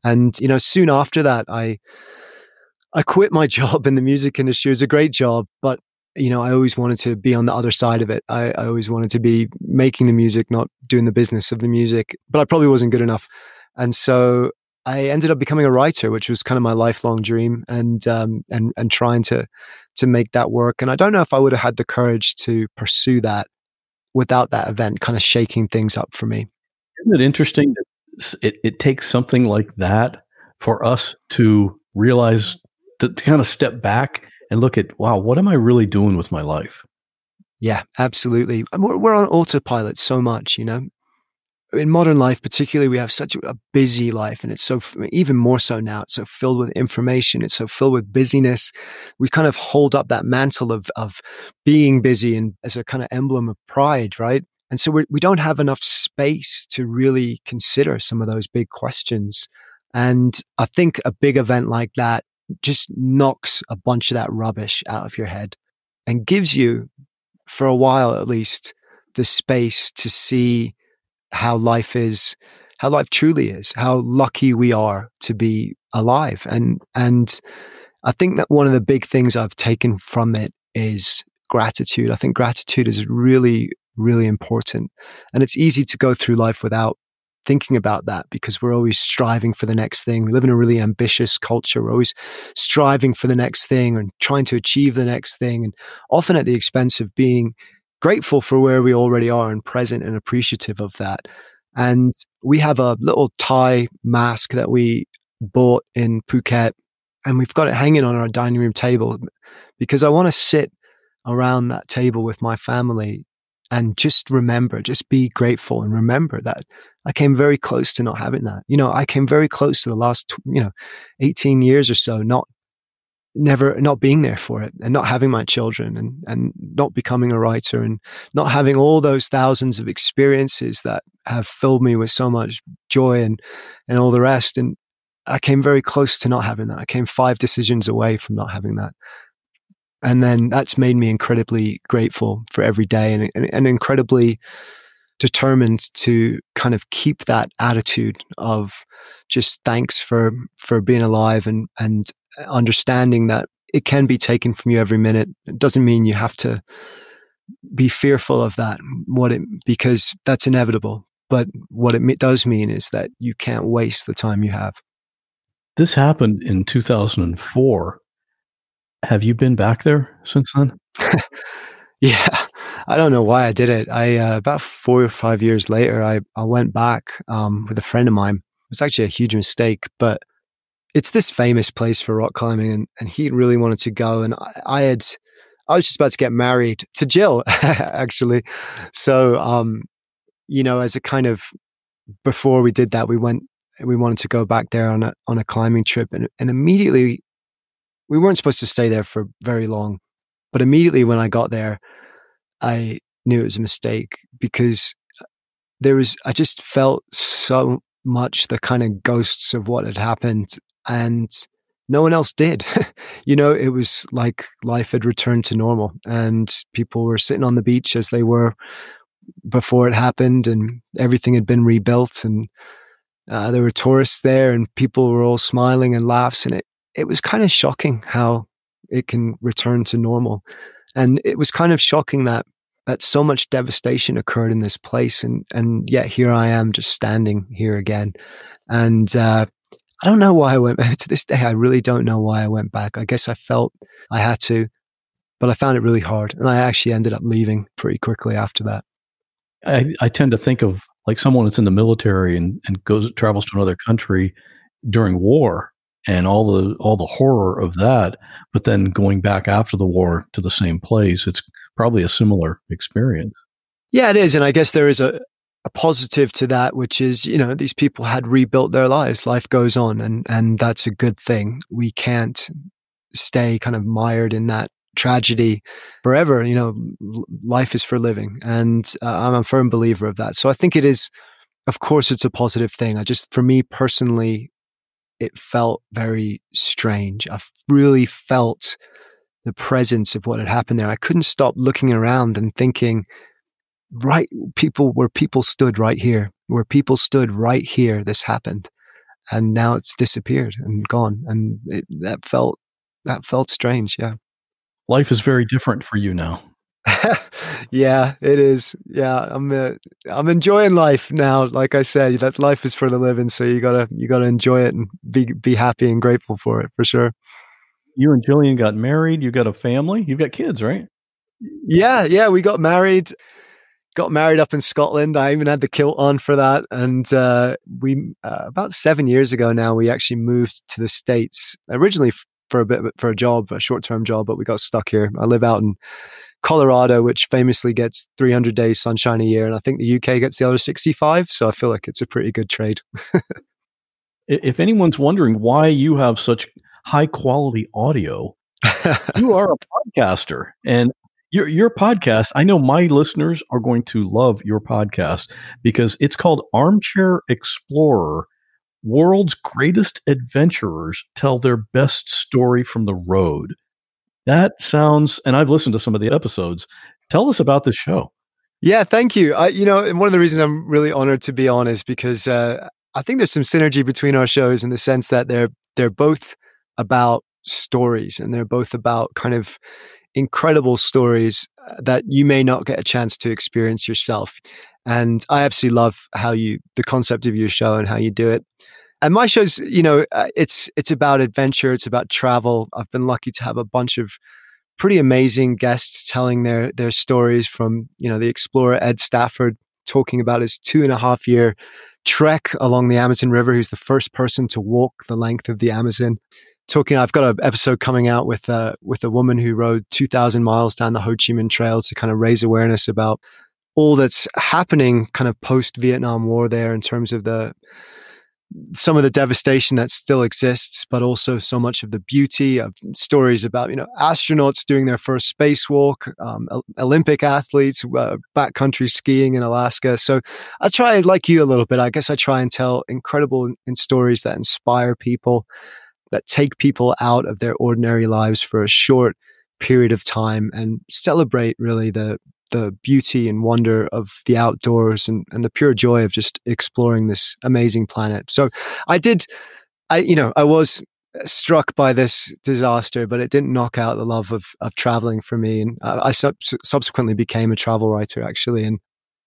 And you know, soon after that, I I quit my (laughs) job in the music industry. It was a great job, but you know, I always wanted to be on the other side of it. I, I always wanted to be making the music, not doing the business of the music. But I probably wasn't good enough, and so I ended up becoming a writer, which was kind of my lifelong dream, and um, and and trying to to make that work. And I don't know if I would have had the courage to pursue that without that event kind of shaking things up for me. Isn't it interesting that it, it takes something like that for us to realize, to, to kind of step back and look at, wow, what am I really doing with my life? Yeah, absolutely. We're, we're on autopilot so much, you know in modern life, particularly, we have such a busy life, and it's so even more so now. It's so filled with information. It's so filled with busyness. We kind of hold up that mantle of of being busy and as a kind of emblem of pride, right? And so we do not have enough space to really consider some of those big questions. And I think a big event like that just knocks a bunch of that rubbish out of your head and gives you, for a while at least, the space to see how life is, how life truly is, how lucky we are to be alive. And, and I think that one of the big things I've taken from it is gratitude. I think gratitude is really, really important. And it's easy to go through life without thinking about that because we're always striving for the next thing. We live in a really ambitious culture. We're always striving for the next thing and trying to achieve the next thing, and often at the expense of being grateful for where we already are and present and appreciative of that. And we have a little Thai mask that we bought in Phuket, and we've got it hanging on our dining room table because I want to sit around that table with my family and just remember, just be grateful and remember that I came very close to not having that. You know, I came very close to the last, you know, 18 years or so, not never not being there for it and not having my children and and not becoming a writer and not having all those thousands of experiences that have filled me with so much joy and and all the rest and I came very close to not having that. I came five decisions away from not having that. And then that's made me incredibly grateful for every day and, and, and incredibly determined to kind of keep that attitude of just thanks for for being alive and and understanding that it can be taken from you every minute. It doesn't mean you have to be fearful of that. What it because that's inevitable. But what it does mean is that you can't waste the time you have. This happened in 2004. Have you been back there since then? (laughs) yeah, (laughs) I don't know why I did it. I uh, about four or five years later, I I went back um, with a friend of mine. It was actually a huge mistake, but it's this famous place for rock climbing, and, and he really wanted to go, and I, I had I was just about to get married to Jill, (laughs) actually. So, um, you know, as a kind of before we did that, we went we wanted to go back there on a on a climbing trip, and and immediately we weren't supposed to stay there for very long, but immediately when I got there, I knew it was a mistake because there was I just felt so much the kind of ghosts of what had happened and no one else did. (laughs) you know, it was like life had returned to normal and people were sitting on the beach as they were before it happened and everything had been rebuilt and uh, there were tourists there and people were all smiling and laughs and it, it was kind of shocking how it can return to normal. And it was kind of shocking that that so much devastation occurred in this place and and yet here I am just standing here again. And uh, I don't know why I went (laughs) to this day. I really don't know why I went back. I guess I felt I had to, but I found it really hard, and I actually ended up leaving pretty quickly after that. I, I tend to think of like someone that's in the military and, and goes travels to another country during war and all the all the horror of that, but then going back after the war to the same place. It's probably a similar experience. Yeah, it is, and I guess there is a a positive to that, which is, you know, these people had rebuilt their lives. Life goes on, and and that's a good thing. We can't stay kind of mired in that tragedy forever. You know, life is for living, and uh, I'm a firm believer of that. So I think it is, of course, it's a positive thing. I just, for me personally, it felt very strange. I really felt the presence of what had happened there. I couldn't stop looking around and thinking right people where people stood right here, where people stood right here, this happened. And now it's disappeared and gone. And it, that felt that felt strange. Yeah. Life is very different for you now. (laughs) yeah, it is. Yeah, I'm uh, I'm enjoying life now. Like I said, that life is for the living, so you gotta you gotta enjoy it and be be happy and grateful for it for sure. You and Jillian got married. You got a family. You've got kids, right? Yeah, yeah. We got married got married up in Scotland. I even had the kilt on for that. And uh, we, uh, about seven years ago now, we actually moved to the States originally for a bit for a job, a short term job, but we got stuck here. I live out in Colorado, which famously gets 300 days sunshine a year. And I think the UK gets the other 65. So I feel like it's a pretty good trade. (laughs) if anyone's wondering why you have such high quality audio, (laughs) you are a podcaster. And your your podcast, I know my listeners are going to love your podcast because it's called Armchair Explorer. World's greatest adventurers tell their best story from the road. That sounds, and I've listened to some of the episodes. Tell us about this show. Yeah, thank you. I, you know, one of the reasons I'm really honored to be on is because uh, I think there's some synergy between our shows in the sense that they're they're both about stories, and they're both about kind of incredible stories uh, that you may not get a chance to experience yourself. And I absolutely love how you, the concept of your show and how you do it. And my show's, you know, uh, it's it's about adventure, it's about travel. I've been lucky to have a bunch of pretty amazing guests telling their their stories from, you know, the explorer Ed Stafford talking about his two and a half year trek along the Amazon River. who's the first person to walk the length of the Amazon. Talking, I've got an episode coming out with uh, with a woman who rode two thousand miles down the Ho Chi Minh Trail to kind of raise awareness about all that's happening, kind of post Vietnam War there in terms of the some of the devastation that still exists, but also so much of the beauty of stories about you know astronauts doing their first spacewalk, um, Olympic athletes, uh, backcountry skiing in Alaska. So I try, like you, a little bit. I guess I try and tell incredible in stories that inspire people, that take people out of their ordinary lives for a short period of time and celebrate really the the beauty and wonder of the outdoors and, and the pure joy of just exploring this amazing planet. So I did, I, you know, I was struck by this disaster, but it didn't knock out the love of, of traveling for me. And I, I sub- subsequently became a travel writer actually. And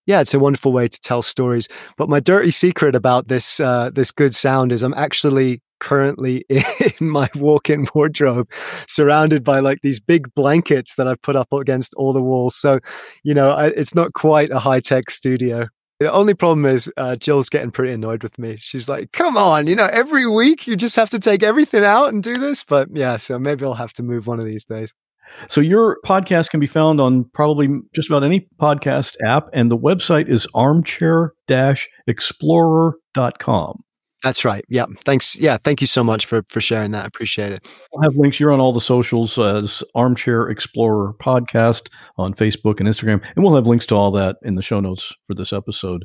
yeah, it's a wonderful way to tell stories. But my dirty secret about this, uh, this good sound is I'm actually currently (laughs) in my walk-in wardrobe surrounded by like these big blankets that I've put up against all the walls. So, you know, I, it's not quite a high-tech studio. The only problem is uh, Jill's getting pretty annoyed with me. She's like, "Come on, you know, every week you just have to take everything out and do this." But yeah, so maybe I'll have to move one of these days. So your podcast can be found on probably just about any podcast app, and the website is armchair-explorer.com. That's right. Yeah. Thanks. Yeah. Thank you so much for for sharing that. I appreciate it. I'll have links. You're on all the socials uh, as Armchair Explorer Podcast on Facebook and Instagram, and we'll have links to all that in the show notes for this episode.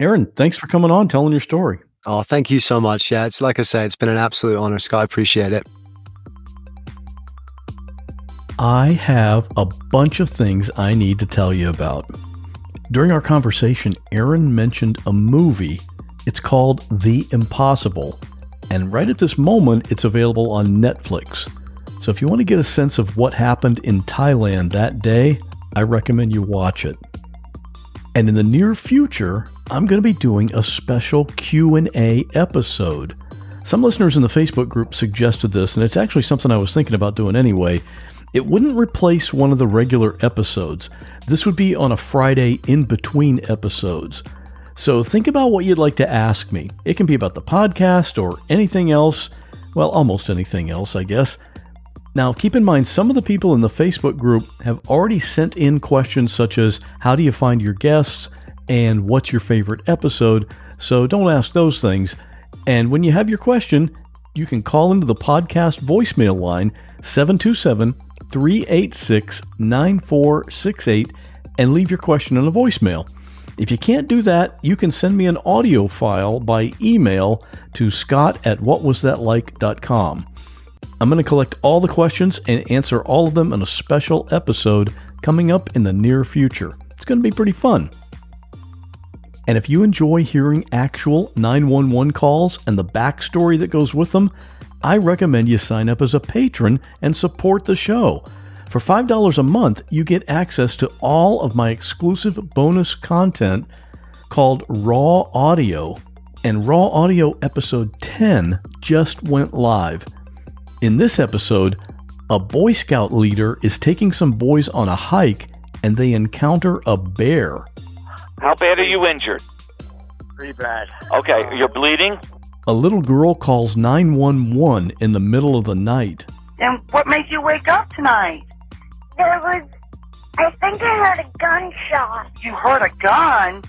Aaron, thanks for coming on, telling your story. Oh, thank you so much. Yeah, it's like I say, it's been an absolute honor, Scott. I appreciate it. I have a bunch of things I need to tell you about. During our conversation, Aaron mentioned a movie it's called The Impossible, and right at this moment, it's available on Netflix. So if you want to get a sense of what happened in Thailand that day, I recommend you watch it. And in the near future, I'm going to be doing a special Q&A episode. Some listeners in the Facebook group suggested this, and it's actually something I was thinking about doing anyway. It wouldn't replace one of the regular episodes. This would be on a Friday in between episodes. So think about what you'd like to ask me. It can be about the podcast or anything else. Well, almost anything else, I guess. Now, keep in mind, some of the people in the Facebook group have already sent in questions such as how do you find your guests and what's your favorite episode, so don't ask those things. And when you have your question, you can call into the podcast voicemail line 727 386 9468 and leave your question in a voicemail. If you can't do that, you can send me an audio file by email to scott at whatwasthatlike.com. I'm going to collect all the questions and answer all of them in a special episode coming up in the near future. It's going to be pretty fun. And if you enjoy hearing actual 911 calls and the backstory that goes with them, I recommend you sign up as a patron and support the show. For $5 a month, you get access to all of my exclusive bonus content called Raw Audio. And Raw Audio episode 10 just went live. In this episode, a Boy Scout leader is taking some boys on a hike and they encounter a bear. How bad are you injured? Pretty bad. Okay, um, you're bleeding? A little girl calls 911 in the middle of the night. And what made you wake up tonight? There was, I think I heard a gunshot. You heard a gun?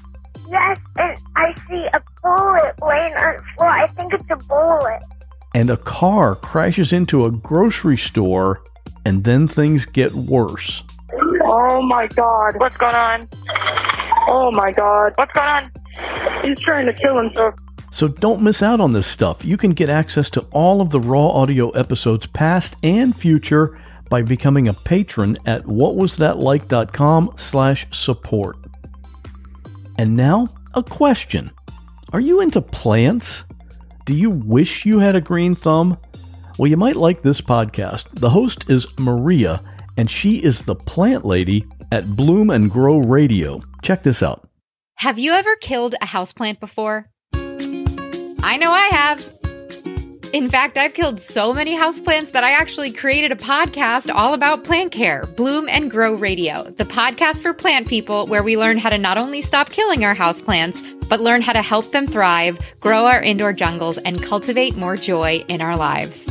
Yes, and I see a bullet laying on the floor. I think it's a bullet. And a car crashes into a grocery store, and then things get worse. Oh my god. What's going on? Oh my god. What's going on? He's trying to kill himself. So don't miss out on this stuff. You can get access to all of the raw audio episodes, past and future, by becoming a patron at whatwasthatlike.com slash support. And now, a question. Are you into plants? Do you wish you had a green thumb? Well, you might like this podcast. The host is Maria, and she is the plant lady at Bloom and Grow Radio. Check this out. Have you ever killed a houseplant before? I know I have. In fact, I've killed so many houseplants that I actually created a podcast all about plant care, Bloom and Grow Radio, the podcast for plant people where we learn how to not only stop killing our houseplants, but learn how to help them thrive, grow our indoor jungles, and cultivate more joy in our lives.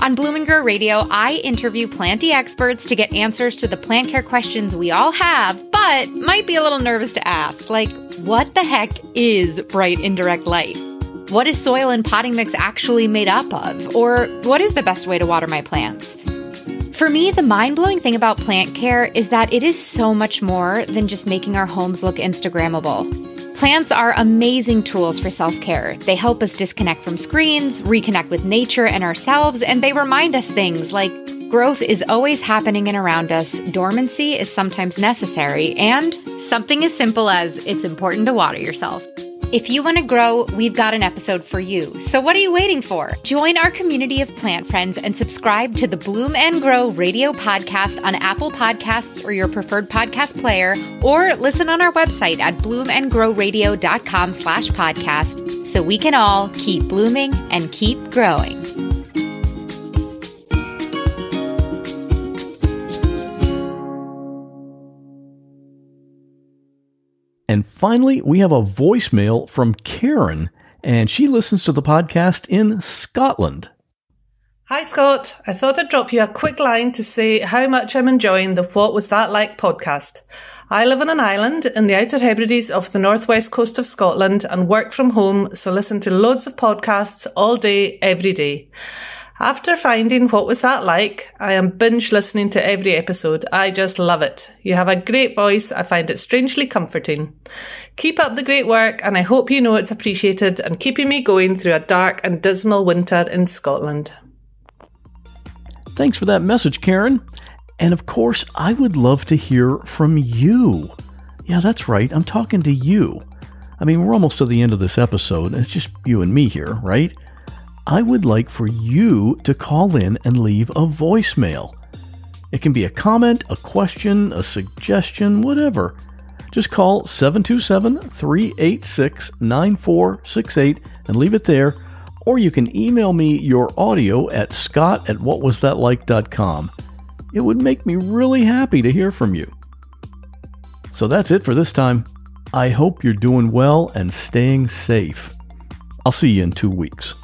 On Bloom and Grow Radio, I interview planty experts to get answers to the plant care questions we all have, but might be a little nervous to ask, like what the heck is bright indirect light? What is soil and potting mix actually made up of? Or what is the best way to water my plants? For me, the mind blowing thing about plant care is that it is so much more than just making our homes look Instagrammable. Plants are amazing tools for self care. They help us disconnect from screens, reconnect with nature and ourselves, and they remind us things like growth is always happening and around us, dormancy is sometimes necessary, and something as simple as it's important to water yourself. If you want to grow, we've got an episode for you. So what are you waiting for? Join our community of plant friends and subscribe to the Bloom and Grow radio podcast on Apple Podcasts or your preferred podcast player, or listen on our website at bloomandgrowradio.com slash podcast so we can all keep blooming and keep growing. And finally, we have a voicemail from Karen, and she listens to the podcast in Scotland. Hi, Scott. I thought I'd drop you a quick line to say how much I'm enjoying the What Was That Like podcast. I live on an island in the Outer Hebrides of the northwest coast of Scotland and work from home, so listen to loads of podcasts all day, every day. After finding What Was That Like, I am binge listening to every episode. I just love it. You have a great voice. I find it strangely comforting. Keep up the great work, and I hope you know it's appreciated and keeping me going through a dark and dismal winter in Scotland. Thanks for that message, Karen. And of course, I would love to hear from you. Yeah, that's right. I'm talking to you. I mean, we're almost to the end of this episode. It's just you and me here, right? I would like for you to call in and leave a voicemail. It can be a comment, a question, a suggestion, whatever. Just call 727 386 9468 and leave it there, or you can email me your audio at scott at whatwasthatlike.com. It would make me really happy to hear from you. So that's it for this time. I hope you're doing well and staying safe. I'll see you in two weeks.